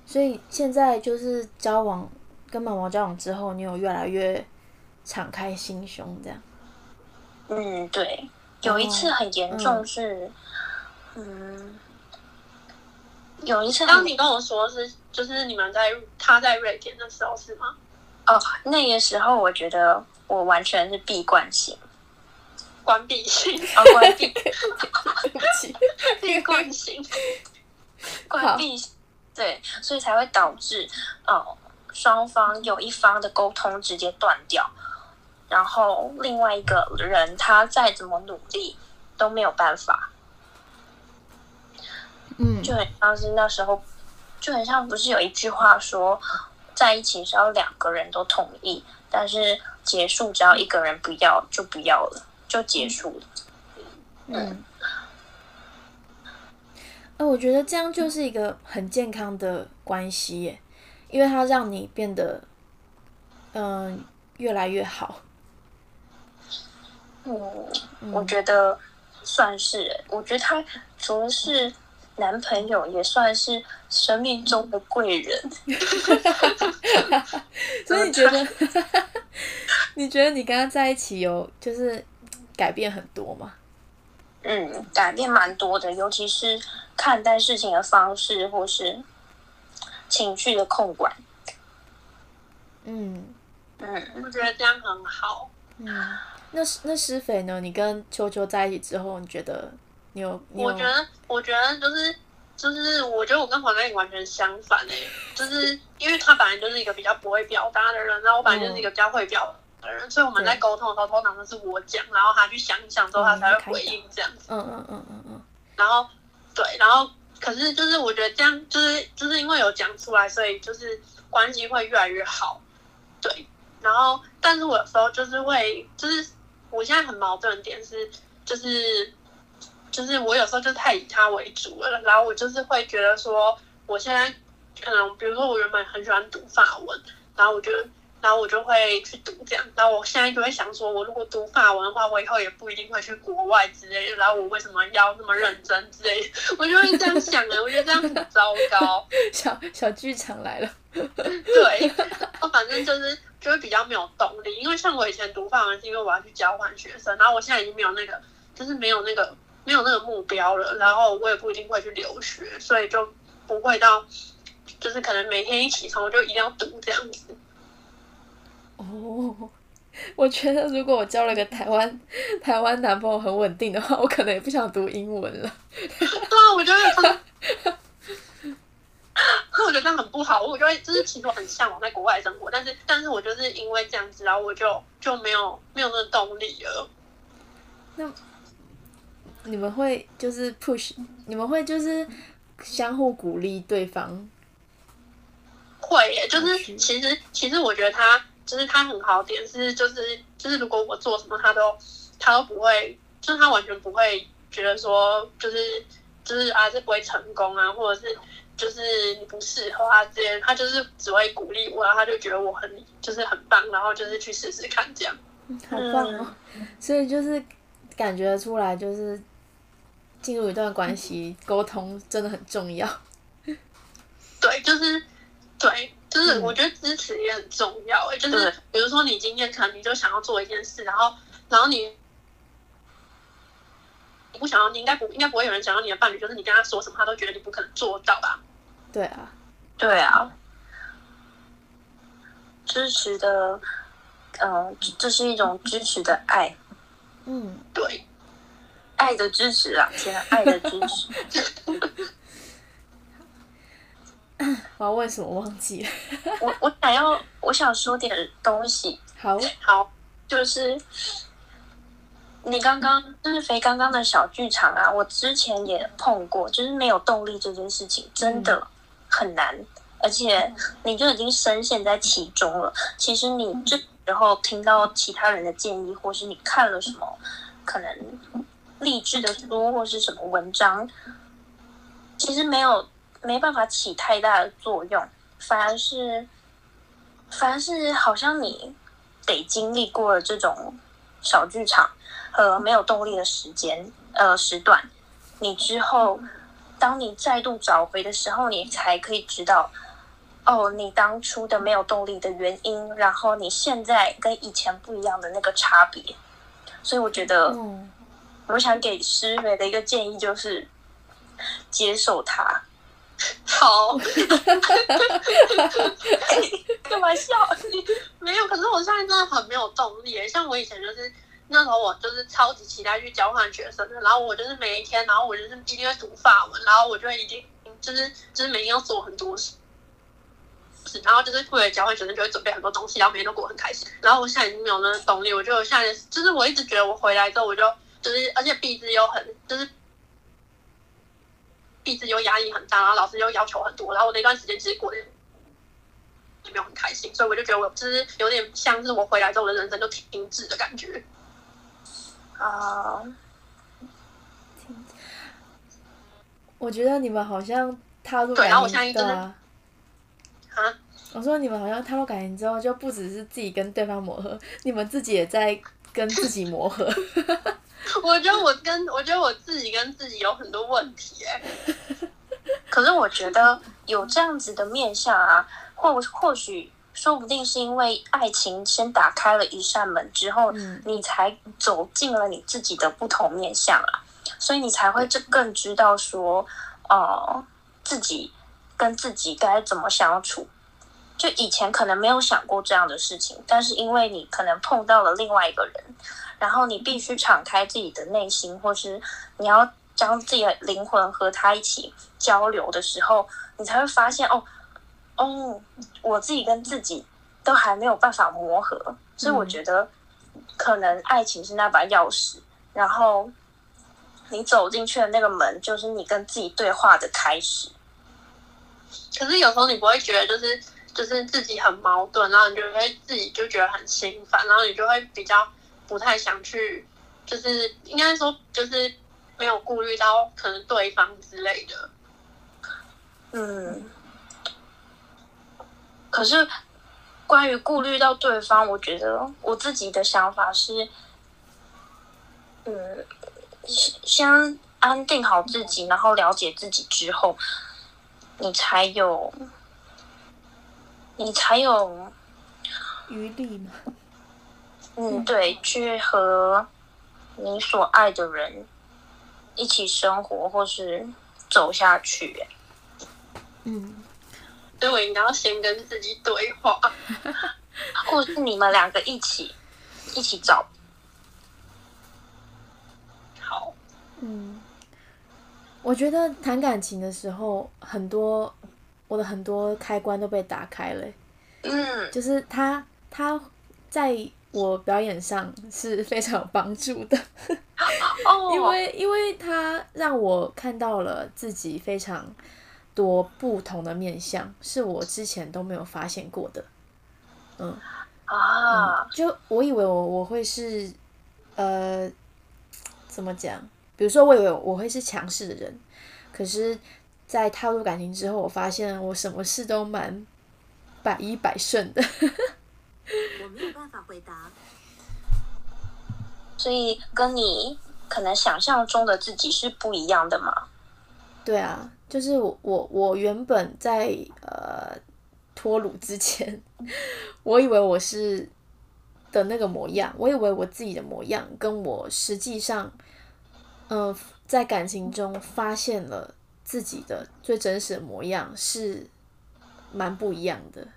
所以现在就是交往跟毛毛交往之后，你有越来越敞开心胸这样。嗯，对，有一次很严重是，嗯，有一次当你跟我说是，就是你们在他在瑞典的时候是吗？哦，那个时候我觉得我完全是闭关型，关闭型，哦，关闭。闭关型。关闭，对，所以才会导致哦，双方有一方的沟通直接断掉，然后另外一个人他再怎么努力都没有办法，嗯，就很像是那时候，就很像不是有一句话说，在一起是要两个人都同意，但是结束只要一个人不要就不要了，就结束了。嗯，呃，我觉得这样就是一个很健康的关系耶，因为它让你变得，嗯、越来越好。嗯，我觉得算是欸，我觉得他除了是男朋友，也算是生命中的贵人。所以你觉得，你觉得你跟他在一起有就是改变很多吗？嗯，改变蛮多的，尤其是看待事情的方式，或是情绪的控管。嗯嗯，我觉得这样很好。嗯，那那施肥呢？你跟秋秋在一起之后，你觉得你有你有我觉得，我觉得就是就是，我觉得我跟黄嘉颖完全相反诶、就是因为他本来就是一个比较不会表达的人，然后我本来就是一个比较会表达的人，所以我们在沟通的时候，通常都是我讲，然后他去想一想之后，他才会回应这样子。嗯嗯嗯嗯嗯然后对，然后可是就是我觉得这样就是就是因为有讲出来，所以就是关系会越来越好。对，然后但是我有时候就是会就是我现在很矛盾的点是就是就是我有时候就太以他为主了，然后我就是会觉得说我现在可能比如说我原本很喜欢读法文，然后我就。然后我就会去读这样，然后我现在就会想说，我如果读法文的话，我以后也不一定会去国外之类的。然后我为什么要那么认真之类的？我就会这样想的，我觉得这样很糟糕。嗯，小小剧场来了。对，我反正就是就会比较没有动力，因为像我以前读法文是因为我要去交换学生，然后我现在已经没有那个，就是没有那个没有那个目标了，然后我也不一定会去留学，所以就不会到就是可能每天一起床我就一定要读这样子。哦，我觉得如果我交了个台湾台湾男朋友很稳定的话，我可能也不想读英文了。对啊，我觉得，可我觉得这样很不好。我就会就是其实我很向往在国外生活，但是但是我就是因为这样子，然后我就就没有没有那个动力了。那你们会就是 push，你们会就是相互鼓励对方。会耶，就是是其实其实我觉得他就是他很好点是就是就是如果我做什么他都他都不会，就是他完全不会觉得说就是就是啊这不会成功啊，或者是就是你不适合啊之类，他就是只会鼓励我，然后他就觉得我很就是很棒，然后就是去试试看这样。好棒哦！所以就是感觉出来，就是进入一段关系，沟通真的很重要。对，就是对，就是嗯我觉得支持也很重要、欸。就是比如说你今天可能你就想要做一件事，然后然后你你不想要，你应该不应该不会有人想要你的伴侣，就是你跟他说什么，他都觉得你不可能做到吧？对啊，对啊，支持的，呃，这是一种支持的爱，嗯，对，爱的支持啊，天啊，爱的支持。我要问什么忘记了。我我想要，我想说点东西，好，好，就是你刚刚就是肥刚刚的小剧场啊，我之前也碰过，就是没有动力这件事情真的很难，而且你就已经深陷在其中了。其实你这时候听到其他人的建议，或是你看了什么可能励志的书或是什么文章，其实没有没办法起太大的作用，反而是反而是好像你得经历过了这种小剧场和没有动力的时间呃时段，你之后当你再度找回的时候，你才可以知道。哦，你当初的没有动力的原因，然后你现在跟以前不一样的那个差别，所以我觉得，嗯，我想给师妹的一个建议就是接受它。好，干嘛笑？没有。可是我现在真的很没有动力，像我以前就是。那时候我就是超级期待去交换学生的，然后我就是每一天，然后我就是一定会读法文，然后我就会一定就是就是每天要做很多事，然后就是为了交换学生就会准备很多东西，然后每天都过得很开心。然后我现在已经没有那个动力，我就现在就是我一直觉得我回来之后我就就是而且鼻子又很就是毕制又压力很大，然后老师又要求很多，然后我那段时间其实过得也没有很开心，所以我就觉得我就是有点像是我回来之后我的人生就停滞的感觉。啊、我觉得你们好像踏入对然后我感情，对啊。啊，我说你们好像踏入感情之后，就不只是自己跟对方磨合，你们自己也在跟自己磨合。我觉得我跟我觉得我自己跟自己有很多问题哎、可是我觉得有这样子的面相啊，或或许说不定是因为爱情先打开了一扇门之后，嗯你才走进了你自己的不同面相啊。所以你才会这更知道说，呃，自己跟自己该怎么相处。就以前可能没有想过这样的事情，但是因为你可能碰到了另外一个人，然后你必须敞开自己的内心，或是你要将自己的灵魂和他一起交流的时候，你才会发现哦，哦，我自己跟自己都还没有办法磨合，所以我觉得可能爱情是那把钥匙，然后你走进去的那个门，就是你跟自己对话的开始。可是有时候你不会觉得就是就是自己很矛盾，然后你就会自己就觉得很心烦，然后你就会比较不太想去，就是应该说就是没有顾虑到可能对方之类的。嗯，可是关于顾虑到对方，我觉得我自己的想法是，嗯，先先安定好自己，然后了解自己之后，你才有，你才有，余力嘛，嗯，对，去和你所爱的人一起生活，或是走下去。嗯，所以我应该要先跟自己对话。或是你们两个一起一起找。好，嗯，我觉得谈感情的时候，很多我的很多开关都被打开了欸、嗯就是他他在我表演上是非常有帮助的，哦，因为因为他让我看到了自己非常多不同的面相，是我之前都没有发现过的。嗯，啊，就我以为我我会是，呃，怎么讲？比如说，我以为我会是强势的人，可是，在踏入感情之后，我发现我什么事都蛮百依百顺的。我没有办法回答。所以跟你可能想象中的自己是不一样的嘛。对啊，就是我我我原本在呃脱乳之前，我以为我是的那个模样，我以为我自己的模样跟我实际上，嗯、在感情中发现了自己的最真实的模样是蛮不一样的。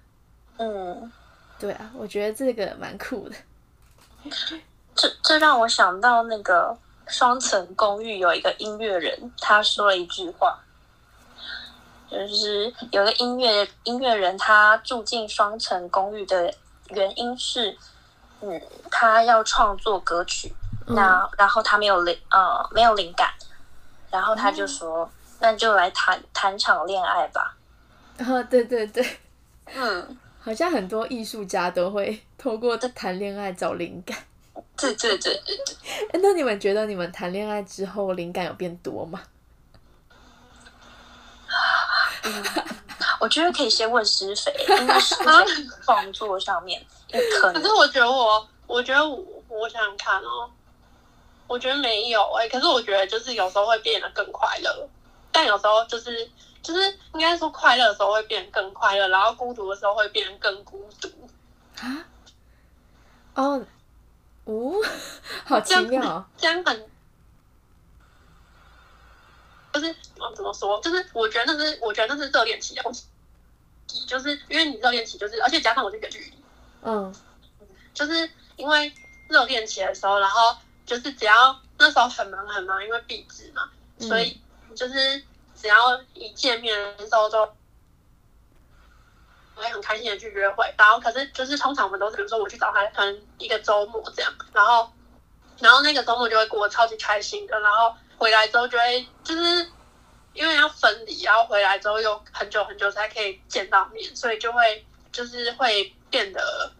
嗯，对啊，我觉得这个蛮酷的。这这让我想到那个双层公寓有一个音乐人，他说了一句话，就是有个音乐音乐人他住进双层公寓的原因是，嗯，他要创作歌曲，那然后他没有灵呃没有灵感，然后他就说，那就来谈谈场恋爱吧。啊，对对对，嗯，好像很多艺术家都会 透过谈恋爱找灵感。对对对对对。哎，那你们觉得你们谈恋爱之后灵感有变多吗？我觉得可以先问施肥，因为施肥创作上面，可能可是我觉得我，我觉得我，我想想看哦，我觉得没有哎、可是我觉得就是有时候会变得更快乐，但有时候就是就是应该说快乐的时候会变得更快乐，然后孤独的时候会变得更孤独。啊？哦，哦，好奇这样妙哦。这样很，就是嗯怎么说？就是我觉得那是我觉得那是热恋期的就是因为你热恋期就是，而且加上我这个距离，嗯就是因为热恋期的时候，然后就是只要那时候很忙很忙，因为毕制嘛，嗯所以就是只要一见面的时候就会很开心的去约会。然后可是就是通常我们都是，比如说我去找他，可能一个周末这样，然后然后那个周末就会过得超级开心的，然后回来之后就会就是。因为要分离，然后回来之后又很久很久才可以见到面，所以就会就是会变得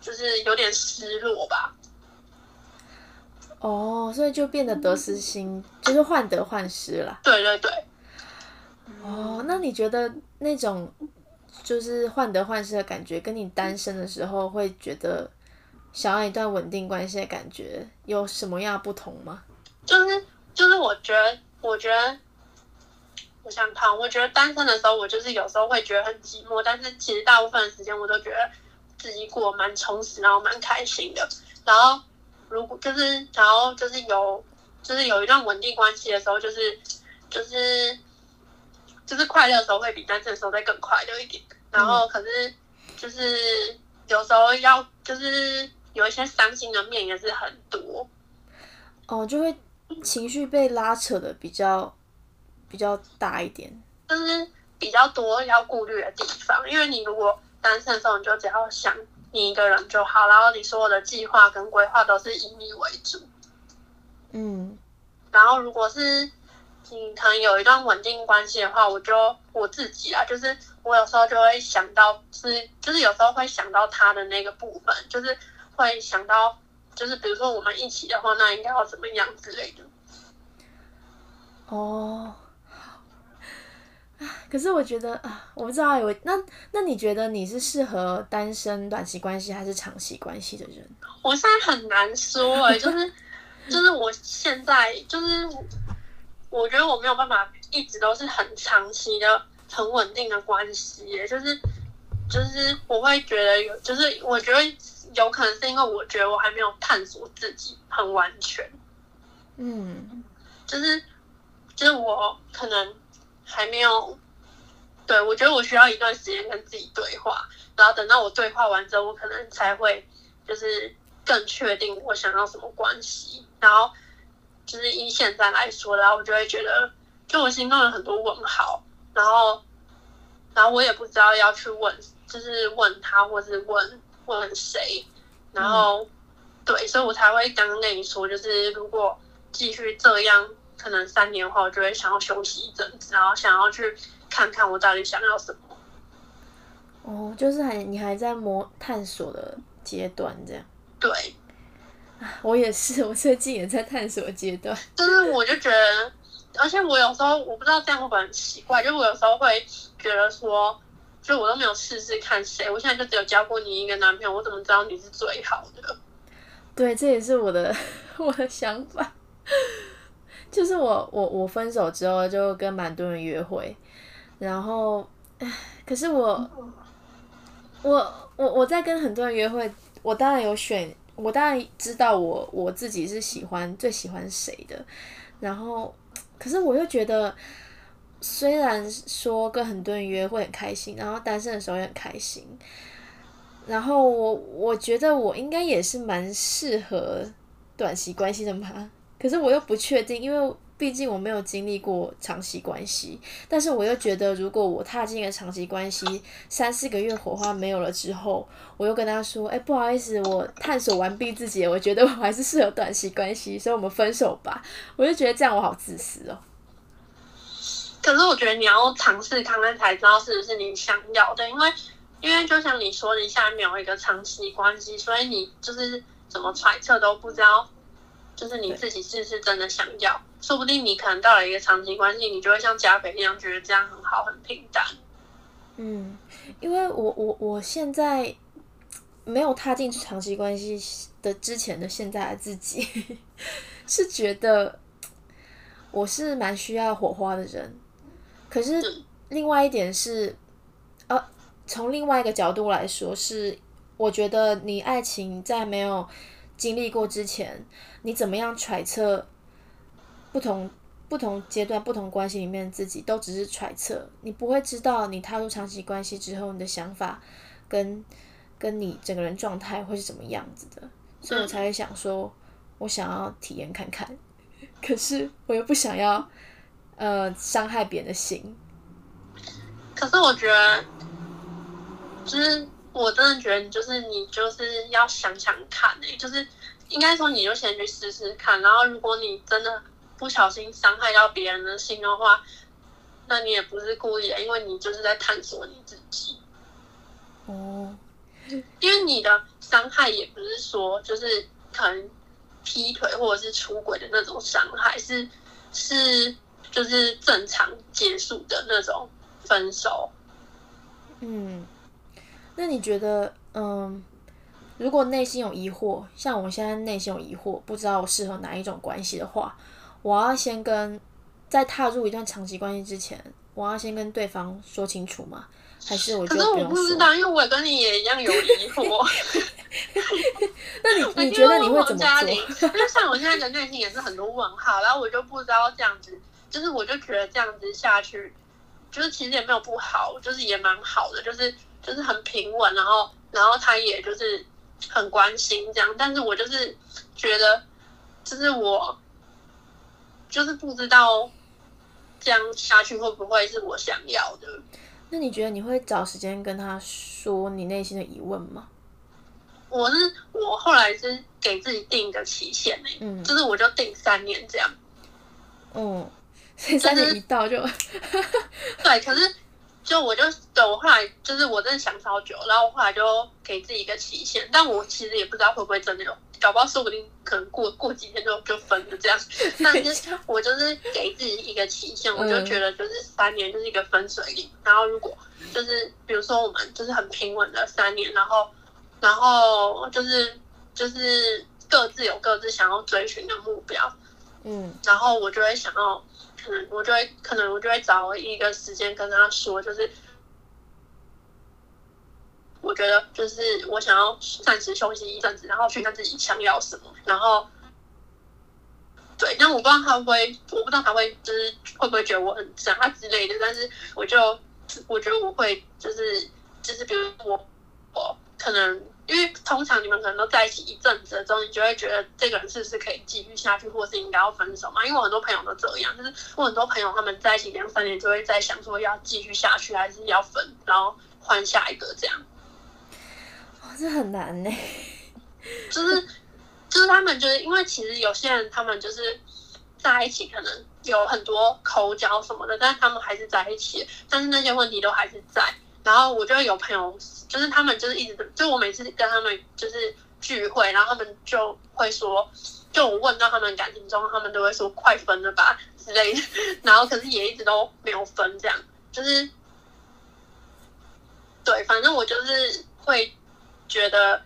就是有点失落吧。哦，所以就变得得失心，就是患得患失啦。对对对，哦，那你觉得那种就是患得患失的感觉，跟你单身的时候会觉得想要一段稳定关系的感觉有什么样不同吗？就是就是我觉得，我觉得，我想想看，我觉得单身的时候，我就是有时候会觉得很寂寞，但是其实大部分的时间我都觉得自己过蛮充实，然后蛮开心的。然后如果就是然后就是有就是有一段稳定关系的时候，就是就是就是快乐的时候会比单身的时候再更快乐一点。然后可是就是有时候要就是有一些伤心的面也是很多。哦，就会情绪被拉扯的比较比较大一点。就是比较多要顾虑的地方，因为你如果单身的时候，你就只要想你一个人就好，然后你所有的计划跟规划都是以你为主。嗯，然后如果是你可能有一段稳定关系的话，我就我自己啊，就是我有时候就会想到是，就是有时候会想到他的那个部分，就是会想到，就是比如说我们一起的话，那应该要怎么样之类的。哦，啊，可是我觉得啊，我不知道有那那你觉得你是适合单身短期关系还是长期关系的人？我现在很难说哎、就是就是我现在就是我觉得我没有办法一直都是很长期的很稳定的关系耶，就是就是我会觉得有，就是我觉得有可能是因为我觉得我还没有探索自己很完全，嗯。就是就是我可能还没有，对我觉得我需要一段时间跟自己对话，然后等到我对话完之后，我可能才会就是更确定我想要什么关系，然后就是以现在来说，然后我就会觉得，就我心中有很多问号，然后然后我也不知道要去问，就是问他或是问问谁，然后、对，所以我才会刚刚跟你说，就是如果继续这样，可能三年后就会想要休息一阵子，然后想要去看看我到底想要什么。哦，就是还你还在摸探索的阶段这样。对，我也是，我最近也在探索阶段。就是我就觉得，而且我有时候我不知道这样会不会很奇怪，就我有时候会觉得说，就我都没有试试看谁，我现在就只有交过你一个男朋友，我怎么知道你是最好的？对，这也是我的我的想法。就是我我我分手之后就跟蛮多人约会，然后，唉可是我我我我在跟很多人约会，我当然有选，我当然知道我我自己是喜欢最喜欢谁的，然后，可是我又觉得，虽然说跟很多人约会很开心，然后单身的时候也很开心，然后我我觉得我应该也是蛮适合短期关系的嘛，可是我又不确定，因为毕竟我没有经历过长期关系，但是我又觉得如果我踏进了长期关系，三四个月火花没有了之后，我又跟他说，哎、不好意思，我探索完毕自己，我觉得我还是适合短期关系，所以我们分手吧。我就觉得这样我好自私哦。可是我觉得你要尝试看看才知道是不是你想要的，因为因为就像你说，你现在没有一个长期关系，所以你就是怎么揣测都不知道，就是你自己是不是真的想要。说不定你可能到了一个长期关系，你就会像加菲一样，觉得这样很好，很平淡。嗯，因为我我我现在没有踏进长期关系的之前的现在的自己，是觉得我是蛮需要火花的人。可是另外一点是，呃，从另外一个角度来说，是我觉得你爱情在没有经历过之前，你怎么样揣测不同不同阶段、不同关系里面自己都只是揣测，你不会知道你踏入长期关系之后，你的想法跟跟你整个人状态会是怎么样子的，所以我才会想说，我想要体验看看，可是我又不想要呃伤害别人的心。可是我觉得，就是我真的觉得你就是你就是要想想看、就是应该说你就先去试试看，然后如果你真的不小心伤害到别人的心的话，那你也不是故意的，因为你就是在探索你自己。哦，因为你的伤害也不是说就是可能劈腿或者是出轨的那种伤害，是是就是正常结束的那种分手。嗯，那你觉得，嗯，如果内心有疑惑，像我现在内心有疑惑，不知道我适合哪一种关系的话，我要先跟在踏入一段长期关系之前，我要先跟对方说清楚吗？还是我可是我就不知道，因为我跟你也一样有疑惑。那你你觉得你会怎么做？因为像我现在的内心也是很多问号，然后我就不知道这样子，就是我就觉得这样子下去，就是其实也没有不好，就是也蛮好的，就是就是很平稳，然后然后他也就是很关心这样，但是我就是觉得，就是我就是不知道这样下去会不会是我想要的。那你觉得你会找时间跟他说你内心的疑问吗？我是我后来是给自己定一个期限呢、嗯就是我就定三年这样。嗯，所以三年一到就，对，可是就我就对我后来就是我真的想超久，然后我后来就给自己一个期限，但我其实也不知道会不会真的有，搞不好说不定可能过过几天就就分了这样。但是我就是给自己一个期限，我就觉得就是三年就是一个分水岭，然后如果就是比如说我们就是很平稳的三年，然后然后就是就是各自有各自想要追寻的目标，嗯。然后我就会想要，可能我就会可能我就会找一个时间跟他说，就是我觉得就是我想要暂时休息一阵子，然后去看自己想要什么，然后对，那我不知道他会不会，我不知道他会就是会不会觉得我很渣之类的，但是我就我觉得我会就是就是比如我我可能。因为通常你们可能都在一起一阵子了之后，你就会觉得这个人是不是可以继续下去，或是应该要分手嘛？因为我很多朋友都这样，就是我很多朋友他们在一起两三年就会在想说要继续下去还是要分，然后换下一个这样。是，很难呢。就是就是他们就是因为其实有些人他们就是在一起，可能有很多口角什么的，但是他们还是在一起，但是那些问题都还是在。然后我就会有朋友，就是他们就是一直就我每次跟他们就是聚会，然后他们就会说，就我问到他们感情中，他们都会说快分了吧之类的，然后可是也一直都没有分，这样就是对，反正我就是会觉得。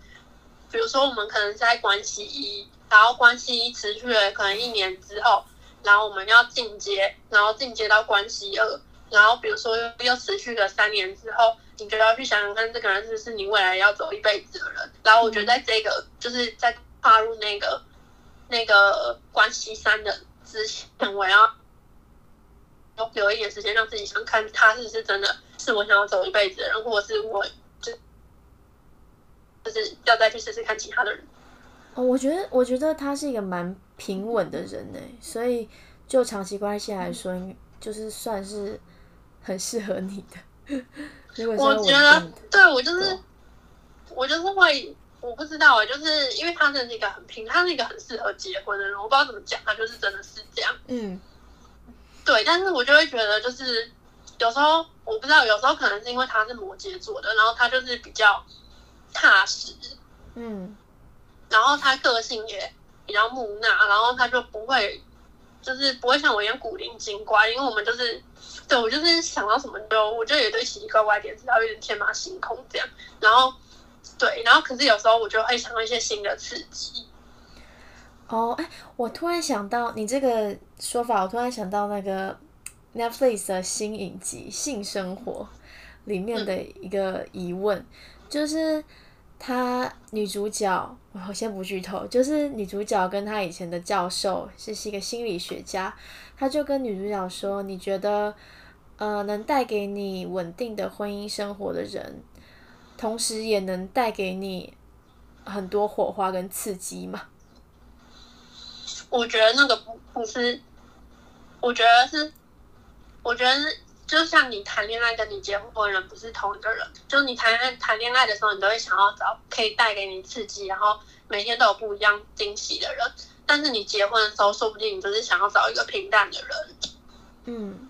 比如说我们可能在关系一，然后关系一持续了可能一年之后，然后我们要进阶，然后进阶到关系二，然后比如说又又持续了三年之后，你就要去想想看这个人是不是你未来要走一辈子的人。然后我觉得在这个就是在踏入那个那个关系三的之前，我要留一点时间让自己想看他是不是真的是我想要走一辈子的人，或者是我就就是要再去试试看其他的人。哦，我觉得我觉得他是一个蛮平稳的人呢，所以就长期关系来说，就是算是很适合你的。我觉得对我就是我就是会，我不知道啊，就是因为他真的是一个很平，他是一个很适合结婚的人，我不知道怎么讲，他就是真的是这样。嗯对，但是我就会觉得，就是有时候我不知道，有时候可能是因为他是摩羯座的，然后他就是比较踏实，嗯。然后他个性也比较木讷，然后他就不会，就是不会像我一样古灵精怪，因为我们就是，对我就是想到什么就，我就有对奇奇怪怪点子，然后有点天马行空这样，然后对，然后可是有时候我就会想到一些新的刺激，哦，哎，我突然想到你这个说法，我突然想到那个 Netflix 的新影集《性生活》里面的一个疑问，就是她女主角，我先不剧透，就是女主角跟她以前的教授是是一个心理学家，他就跟女主角说，你觉得呃能带给你稳定的婚姻生活的人，同时也能带给你很多火花跟刺激吗？我觉得那个不不是，我觉得是，我觉得是，就像你谈恋爱跟你结婚的人不是同一个人，就是你谈恋谈恋爱的时候，你都会想要找可以带给你刺激，然后每天都有不一样惊喜的人，但是你结婚的时候，说不定你就是想要找一个平淡的人。嗯，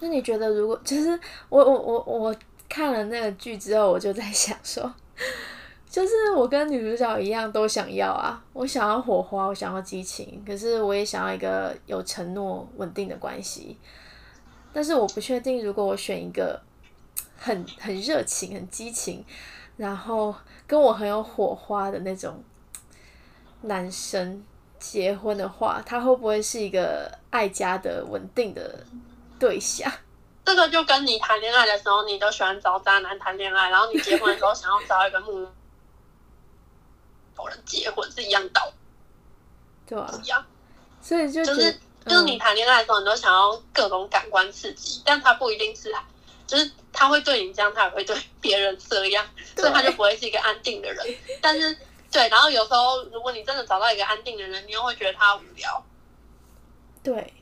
那你觉得如果就是我我我我看了那个剧之后，我就在想说，就是我跟女主角一样都想要啊，我想要火花，我想要激情，可是我也想要一个有承诺、稳定的关系。但是我不确定，如果我选一个很很热情、很激情，然后跟我很有火花的那种男生结婚的话，他会不会是一个爱家的稳定的对象？这个就跟你谈恋爱的时候，你都喜欢找渣男谈恋爱，然后你结婚的时候想要找一个木人结婚是一样道理对啊，一样。所以就就是就是你嗯谈恋爱的时候，你都想要各种感官刺激，但他不一定是，就是他会对你这样，他也会对别人这样，所以他就不会是一个安定的人。但是对，然后有时候如果你真的找到一个安定的人，你又会觉得他无聊。对，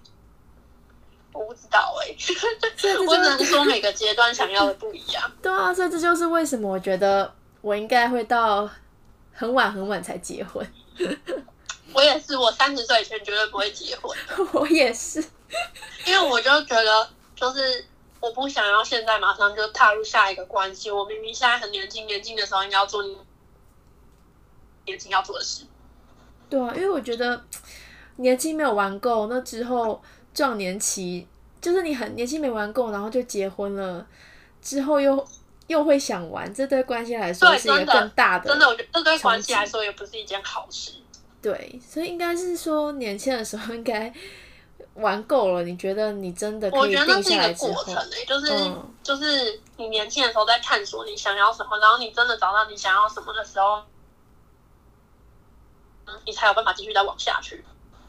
我不知道哎、我只能就是说每个阶段想要的不一样。对啊，所以这就是为什么我觉得我应该会到很晚很晚才结婚。我也是，我三十岁以前绝对不会结婚，我也是，因为我就觉得就是。我不想要现在马上就踏入下一个关系。我明明现在很年轻，年轻的时候应该要做你年轻要做的事。对啊，因为我觉得 年轻没有玩够，那之后壮年期就是你很年轻没玩够，然后就结婚了，之后又又会想玩，这对关系来说是一个对更大的真的，我觉得这对关系来说也不是一件好事。对，所以应该是说年轻的时候应该玩够了，你觉得你真的可以我觉得那是一个定下来过程，诶、就是、嗯就是你年轻的时候在探索你想要什么，然后你真的找到你想要什么的时候，嗯你才有办法继续再往下去。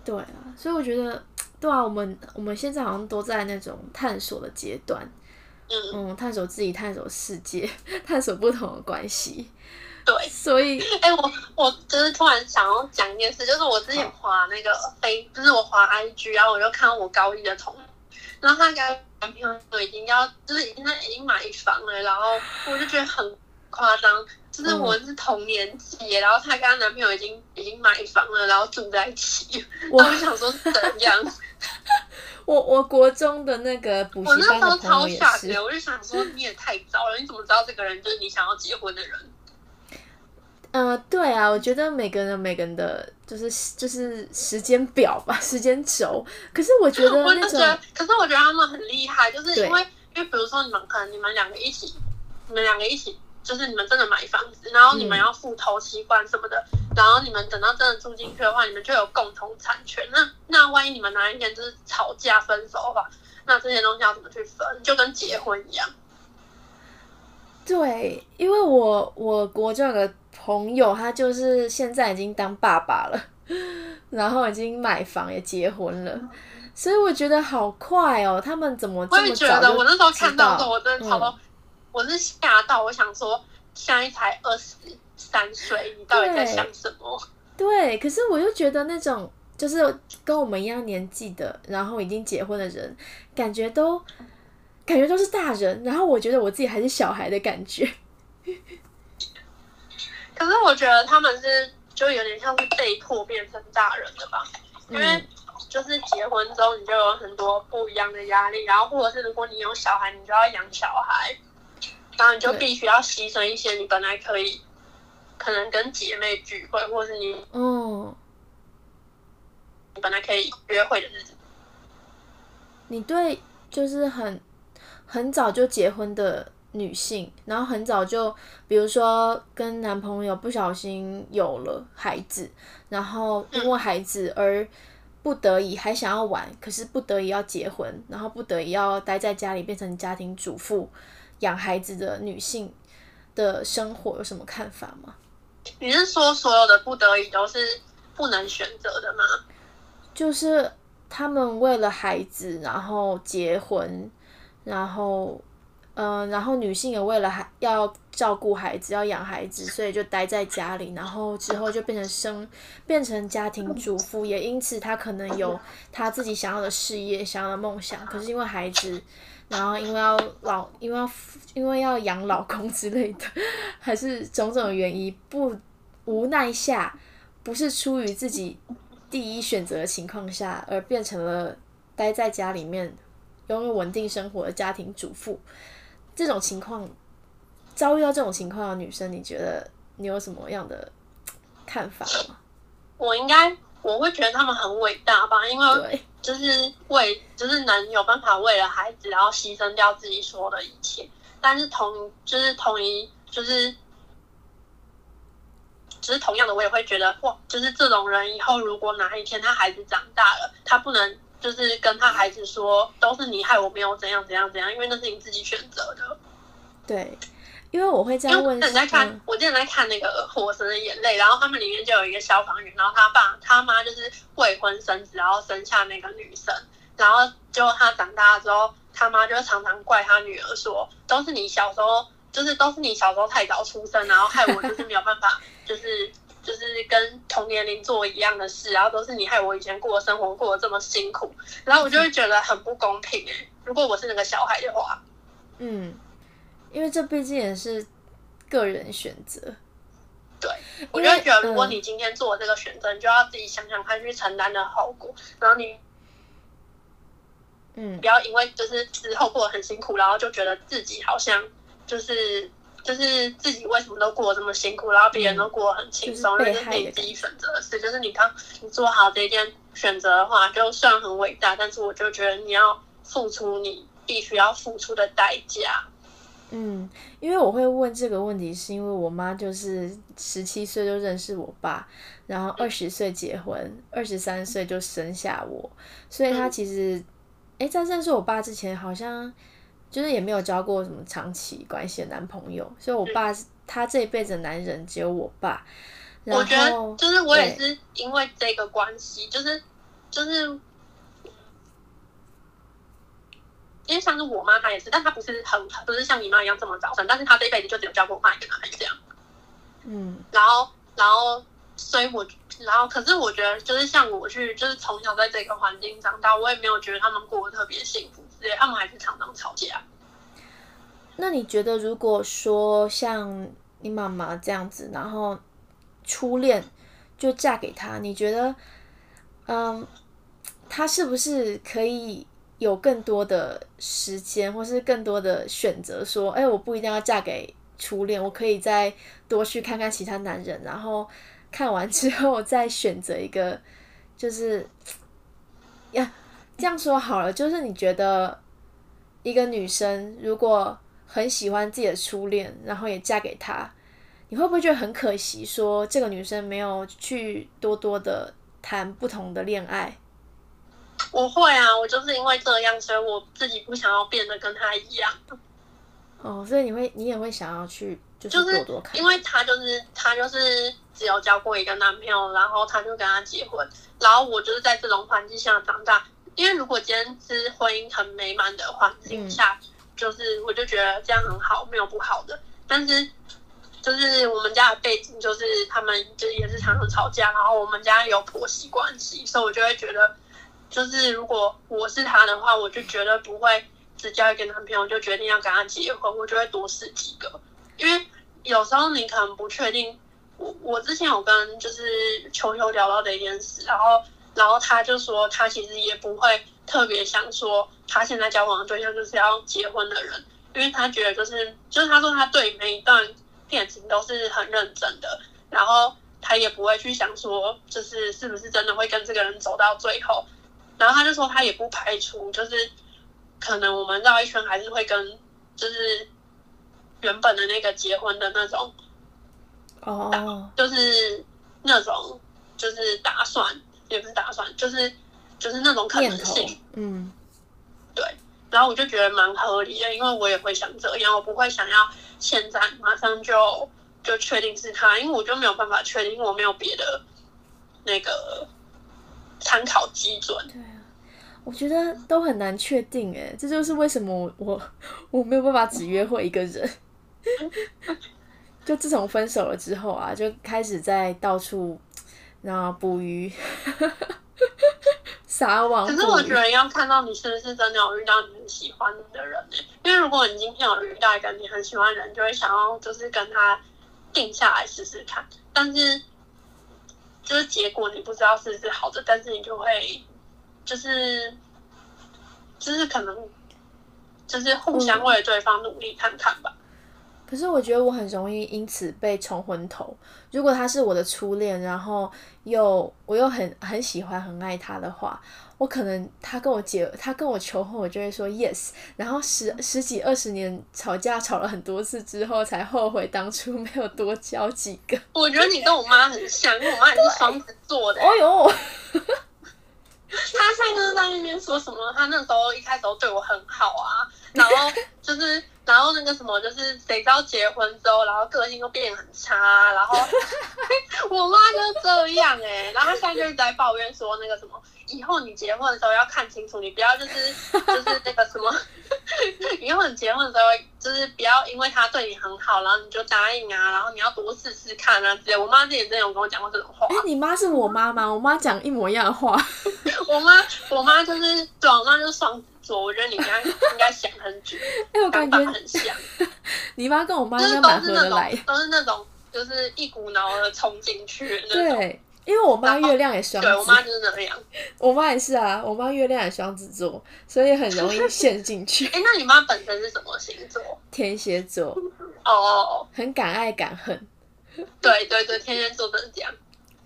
对啊，所以我觉得，对啊，我们我们现在好像都在那种探索的阶段，嗯，嗯，探索自己，探索世界，探索不同的关系，对。所以哎、我我就是突然想要讲一件事，就是我之前滑那个飞，就是我滑 IG，然后我就看到我高一的同，然后她跟男朋友都已经要，就是已经在已经买房了，然后我就觉得很夸张，就是我是同年纪耶，然后她跟她男朋友已经已经买房了，然后住在一起，我就想说是怎样？我我国中的那个补我习班那时候超的朋友也是吓的，，我就想说你也太早了，你怎么知道这个人就是你想要结婚的人？呃，对啊，我觉得每个人有每个人的就是就是时间表吧，时间轴。可是我觉得 那种，可是我觉得他们很厉害，就是因为因为比如说你们可能你们两个一起，你们两个一起，就是你们真的买房子，然后你们嗯要付头期款什么的，然后你们等到真的住进去的话，你们就有共同产权。那那万一你们哪一天就是吵架分手的话，那这些东西要怎么去分？就跟结婚一样。对，因为我我国中有个朋友，他就是现在已经当爸爸了，然后已经买房也结婚了，所以我觉得好快哦，他们怎么我这么也觉得，我那时候看到的我真的超到，我是吓到，我想说，现在才二十三岁，你到底在想什么？对，可是我又觉得那种就是跟我们一样年纪的，然后已经结婚的人，感觉都感觉都是大人，然后我觉得我自己还是小孩的感觉。可是我觉得他们是就有点像是被迫变成大人的吧，因为嗯，就是结婚之后你就有很多不一样的压力，然后或者是如果你有小孩，你就要养小孩，然后你就必须要牺牲一些你本来可以可能跟姐妹聚会，或者是你嗯，你，本来可以约会的日子。你对就是很很早就结婚的女性，然后很早就，比如说跟男朋友不小心有了孩子，然后因为孩子而不得已还想要玩，可是不得已要结婚，然后不得已要待在家里变成家庭主妇养孩子的女性的生活有什么看法吗？你是说所有的不得已都是不能选择的吗？就是他们为了孩子，然后结婚，然后，嗯、然后女性也为了孩要照顾孩子，要养孩子，所以就待在家里，然后之后就变成生，变成家庭主妇，也因此她可能有她自己想要的事业、想要的梦想，可是因为孩子。然后因为要老，因为要因为要养老公之类的，还是种种原因，不无奈下，不是出于自己第一选择的情况下，而变成了待在家里面拥有稳定生活的家庭主妇。这种情况，遭遇到这种情况的女生，你觉得你有什么样的看法吗？我应该我会觉得他们很伟大吧，因为，就是为就是能有办法为了孩子，然后牺牲掉自己所有的一切，但是同就是同一就是。只是同样的，我也会觉得哇，就是这种人以后如果哪一天他孩子长大了，他不能就是跟他孩子说都是你害我没有怎样怎样怎样，因为那是你自己选择的。对，因为我会这样问我，之前在看嗯，我之前在看那个《火神的眼泪》，然后他们里面就有一个消防员，然后他爸他妈就是未婚生子，然后生下那个女生，然后结果他长大之后，他妈就常常怪他女儿说，都是你小时候，就是都是你小时候太早出生，然后害我就是没有办法，就是就是跟同年龄做一样的事，然后都是你害我以前过的生活过得这么辛苦，然后我就会觉得很不公平哎、如果我是那个小孩的话，嗯，因为这毕竟也是个人选择。对，我就会觉得，如果嗯你今天做这个选择，你就要自己想想看去承担的后果，然后你嗯不要因为就是之后过得很辛苦，然后就觉得自己好像就是就是自己为什么都过得这么辛苦，然后别人都过得很轻松，就是你自己选择的事。就是你当你做好这件选择的话，就虽然很伟大，但是我就觉得你要付出你必须要付出的代价。嗯，因为我会问这个问题，是因为我妈就是十七岁就认识我爸，然后二十岁结婚，二十三岁就生下我，所以她嗯其实，诶，在认识我爸之前，好像就是也没有交过什么长期关系的男朋友，所以我爸他这一辈子的男人只有我爸。然我觉得就是我也是因为这个关系，就是就是。因为像是我妈，她也是，但她不是很不是像你妈一样这么早生，但是她这一辈子就只有交过我妈一个男朋友这样。嗯然后，然后，所以我，然后，可是我觉得，就是像我去，就是从小在这个环境长大，我也没有觉得他们过得特别幸福之类，他们还是常常吵架。那你觉得，如果说像你妈妈这样子，然后初恋就嫁给他，你觉得，嗯，他是不是可以有更多的时间，或是更多的选择？说，哎，我不一定要嫁给初恋，我可以再多去看看其他男人，然后看完之后再选择一个，就是 呀，这样说好了，就是你觉得一个女生如果很喜欢自己的初恋，然后也嫁给他，你会不会觉得很可惜？说这个女生没有去多多的谈不同的恋爱？我会啊，我就是因为这样，所以我自己不想要变得跟他一样。哦，所以你会，你也会想要去，就是就是多多看，因为他就是他就是只有交过一个男朋友，然后他就跟他结婚，然后我就是在这种环境下长大。因为如果今天是婚姻很美满的环境下，就是我就觉得这样很好，没有不好的。但是就是我们家的背景，就是他们就也是常常吵架，然后我们家有婆媳关系，所以我就会觉得，就是如果我是他的话，我就绝对不会只交一个男朋友就决定要跟他结婚，我就会多试几个。因为有时候你可能不确定，我我之前有跟就是球球聊到的一件事，然后然后他就说他其实也不会特别想说他现在交往的对象就是要结婚的人，因为他觉得就是就是他说他对每一段恋情都是很认真的，然后他也不会去想说就是是不是真的会跟这个人走到最后，然后他就说他也不排除就是可能我们绕一圈还是会跟就是原本的那个结婚的那种，哦，就是那种就是打算，也不是打算，就是就是那种可能性。，嗯对，然后我就觉得蛮合理的，因为我也会想这样，我不会想要现在马上就就确定是他，因为我就没有办法确定，因为我没有别的那个参考基准。对啊，我觉得都很难确定哎，这就是为什么我我我没有办法只约会一个人。就自从分手了之后啊，就开始在到处然后捕鱼，撒网。可是我觉得要看到你是不是真的有遇到你很喜欢的人呢、因为如果你今天有遇到一个你很喜欢的人，就会想要就是跟他定下来试试看，但是就是结果你不知道是不是好的，但是你就会就是就是可能就是互相为了对方努力看看吧。可是我觉得我很容易因此被冲昏头。如果他是我的初恋，然后又我又很很喜欢很爱他的话，我可能他跟我结他跟我求婚，我就会说 yes。然后十十几二十年吵架吵了很多次之后，才后悔当初没有多交几个。我觉得你跟我妈很像，因为我妈也是双子座的、哦呦，他上次在那边说什么？他那时候一开始都对我很好啊，然后就是然后那个什么，就是谁知道结婚之后，然后个性又变很差，然后 我妈就这样哎、然后她现在就是在抱怨说那个什么，以后你结婚的时候要看清楚，你不要就是就是那个什么，以后你结婚的时候就是不要因为他对你很好，然后你就答应啊，然后你要多试试看啊之类。我妈之前真的有跟我讲过这种话哎、，你妈是我妈吗？我妈讲一模一样的话。我妈我妈就是对我妈就是双子座，我觉得你应该应该想很久，哎、我感觉很像。你妈跟我妈就是应该蛮合得来种。都是那种就是一股脑的冲进去的那种。对，因为我妈月亮也双对我妈，就是那样。我妈也是啊，我妈月亮也双子座，所以很容易陷进去。哎、那你妈本身是什么星座？天蝎座哦很敢爱敢恨，对对对，天蝎座真的这样。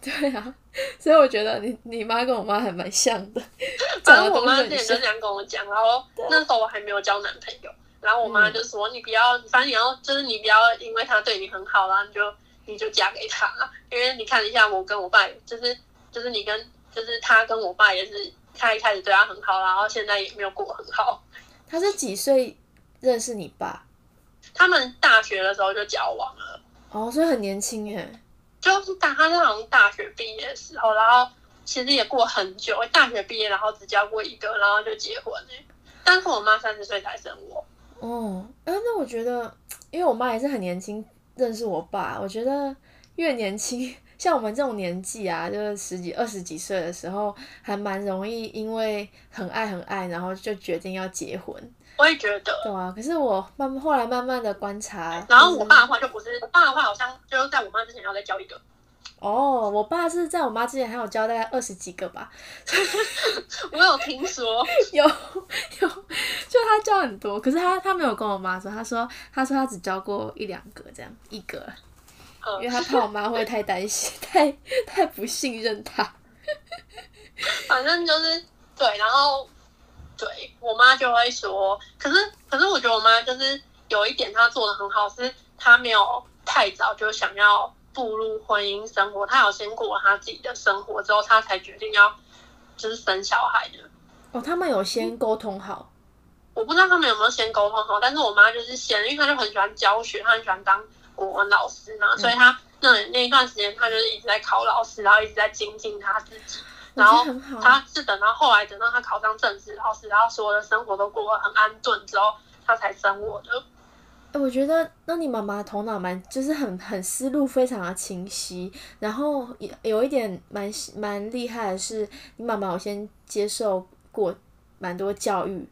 对啊，所以我觉得你你妈跟我妈还蛮像的，反正我妈之前就这。样跟我讲，然后那时候我还没有交男朋友，然后我妈就说、你不要，反正你要就是你不要因为他对你很好，然后你就你就嫁给他，因为你看一下我跟我爸，就是就是你跟就是他跟我爸也是，他一开始对他很好，然后现在也没有过很好。他是几岁认识你爸？他们大学的时候就交往了。哦，所以很年轻哎。就是大他是好像大学毕业的时候，然后其实也过很久，大学毕业然后只交过一个，然后就结婚。但是我妈三十岁才生我，哦，哎、那我觉得，因为我妈也是很年轻认识我爸，我觉得越年轻，像我们这种年纪啊，就是十几、二十几岁的时候，还蛮容易因为很爱很爱，然后就决定要结婚，我也觉得。对啊。可是我慢慢后来慢慢的观察，然后我爸的话就不是，我爸的话好像就是在我妈之前要再交一个，哦，我爸是在我妈之前还有交大概二十几个吧，我有听说，有有，就他交很多，可是他他没有跟我妈说，他说他说他只交过一两个这样，一个。因为嗯，他怕我妈会太担心，太太不信任他。反正就是对，然后对我妈就会说，可是可是我觉得我妈就是有一点她做的很好，是她没有太早就想要步入婚姻生活，她有先过了她自己的生活之后，她才决定要就是生小孩的。哦，他们有先沟通好，我不知道他们有没有先沟通好，但是我妈就是先，因为她就很喜欢教学，她很喜欢当国文老师嘛，所以他那那一段时间，他就是一直在考老师，然后一直在精进他自己。然后觉得很好。她是等到后来等到他考上正式老师，然后所有的生活都过得很安顿之后，他才生我的。哎我觉得那你妈妈头脑蛮，就是很很思路非常的清晰，然后有有一点蛮蛮厉害的是，你妈妈我先接受过蛮多教育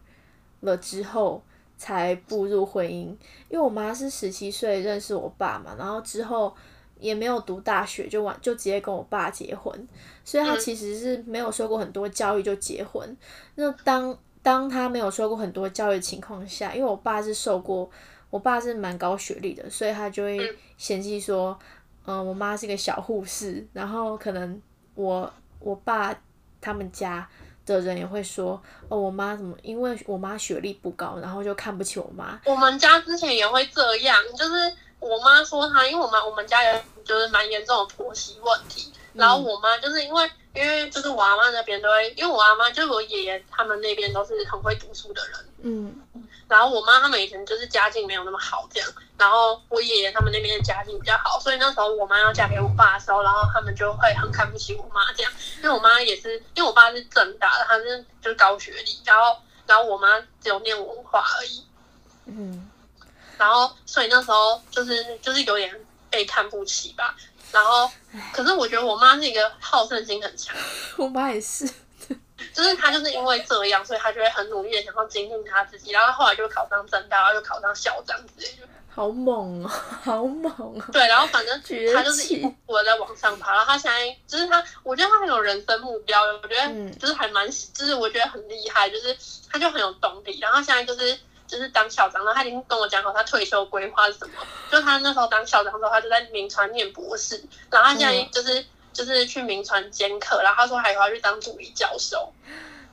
了之后，才步入婚姻。因为我妈是十七岁认识我爸嘛，然后之后也没有读大学，就完就直接跟我爸结婚，所以她嗯其实是没有受过很多教育就结婚。那当当她没有受过很多教育的情况下，因为我爸是受过。我爸是蛮高学历的，所以他就会嗯嫌弃说，嗯、我妈是个小护士，然后可能我我爸他们家的人也会说，哦，我妈怎么，因为我妈学历不高，然后就看不起我妈。我们家之前也会这样，就是我妈说她，因为我妈我们家人就是蛮严重的婆媳问题，然后我妈就是因为因为就是我阿妈那边都会，因为我阿妈就是我爷爷他们那边都是很会读书的人，嗯，然后我妈他们以前就是家境没有那么好这样，然后我爷爷他们那边的家境比较好，所以那时候我妈要嫁给我爸的时候，然后他们就会很看不起我妈这样，因为我妈也是，因为我爸是正大的，他是就是高学历，然后然后我妈只有念文化而已，嗯，然后所以那时候就是就是有点被看不起吧，然后可是我觉得我妈是一个好胜心很强。我妈也是。就是他就是因为这样，所以他就会很努力的想要精进他自己，然后后来就考上正大，然后又考上校长之类的。好猛哦，好猛哦！对，然后反正他就是一步步的在往上爬，然后他现在就是他，我觉得他很有人生目标，我觉嗯得就是还蛮，就是我觉得很厉害，就是他就很有动力，然后他现在就是。就是当校长，然后他已经跟我讲好他退休规划是什么。就他那时候当校长的时候，他就在名传念博士，然后他现在嗯就是、就是去名传兼课，然后他说还要去当助理教授。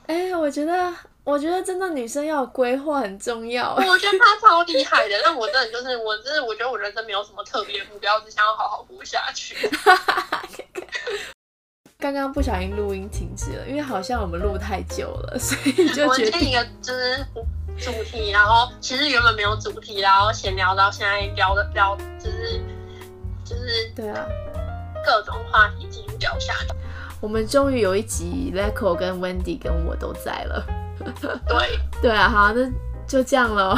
哎、我觉得，我觉得真的女生要有规划很重要。我觉得他超厉害的，但我真的就是我，真的我觉得我人生没有什么特别的目标，只想要好好活下去。刚刚不小心录音停止了，因为好像我们录太久了，所以就我决定一个就是主题，然后其实原本没有主题，然后闲聊到现在聊的聊，就是就是对啊，各种话题继续聊下去。我们终于有一集 Leco 跟 Wendy 跟我都在了。对 对啊，好，那就这样了，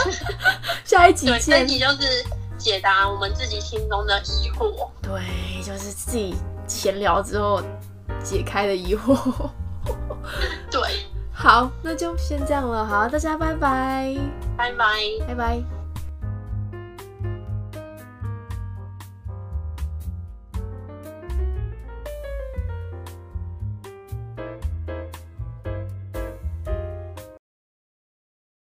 下一集对，这见。集就是解答我们自己心中的疑惑。对，就是自己闲聊之后解开的疑惑。对，好，那就先这样了。好，大家拜拜，拜拜。拜拜。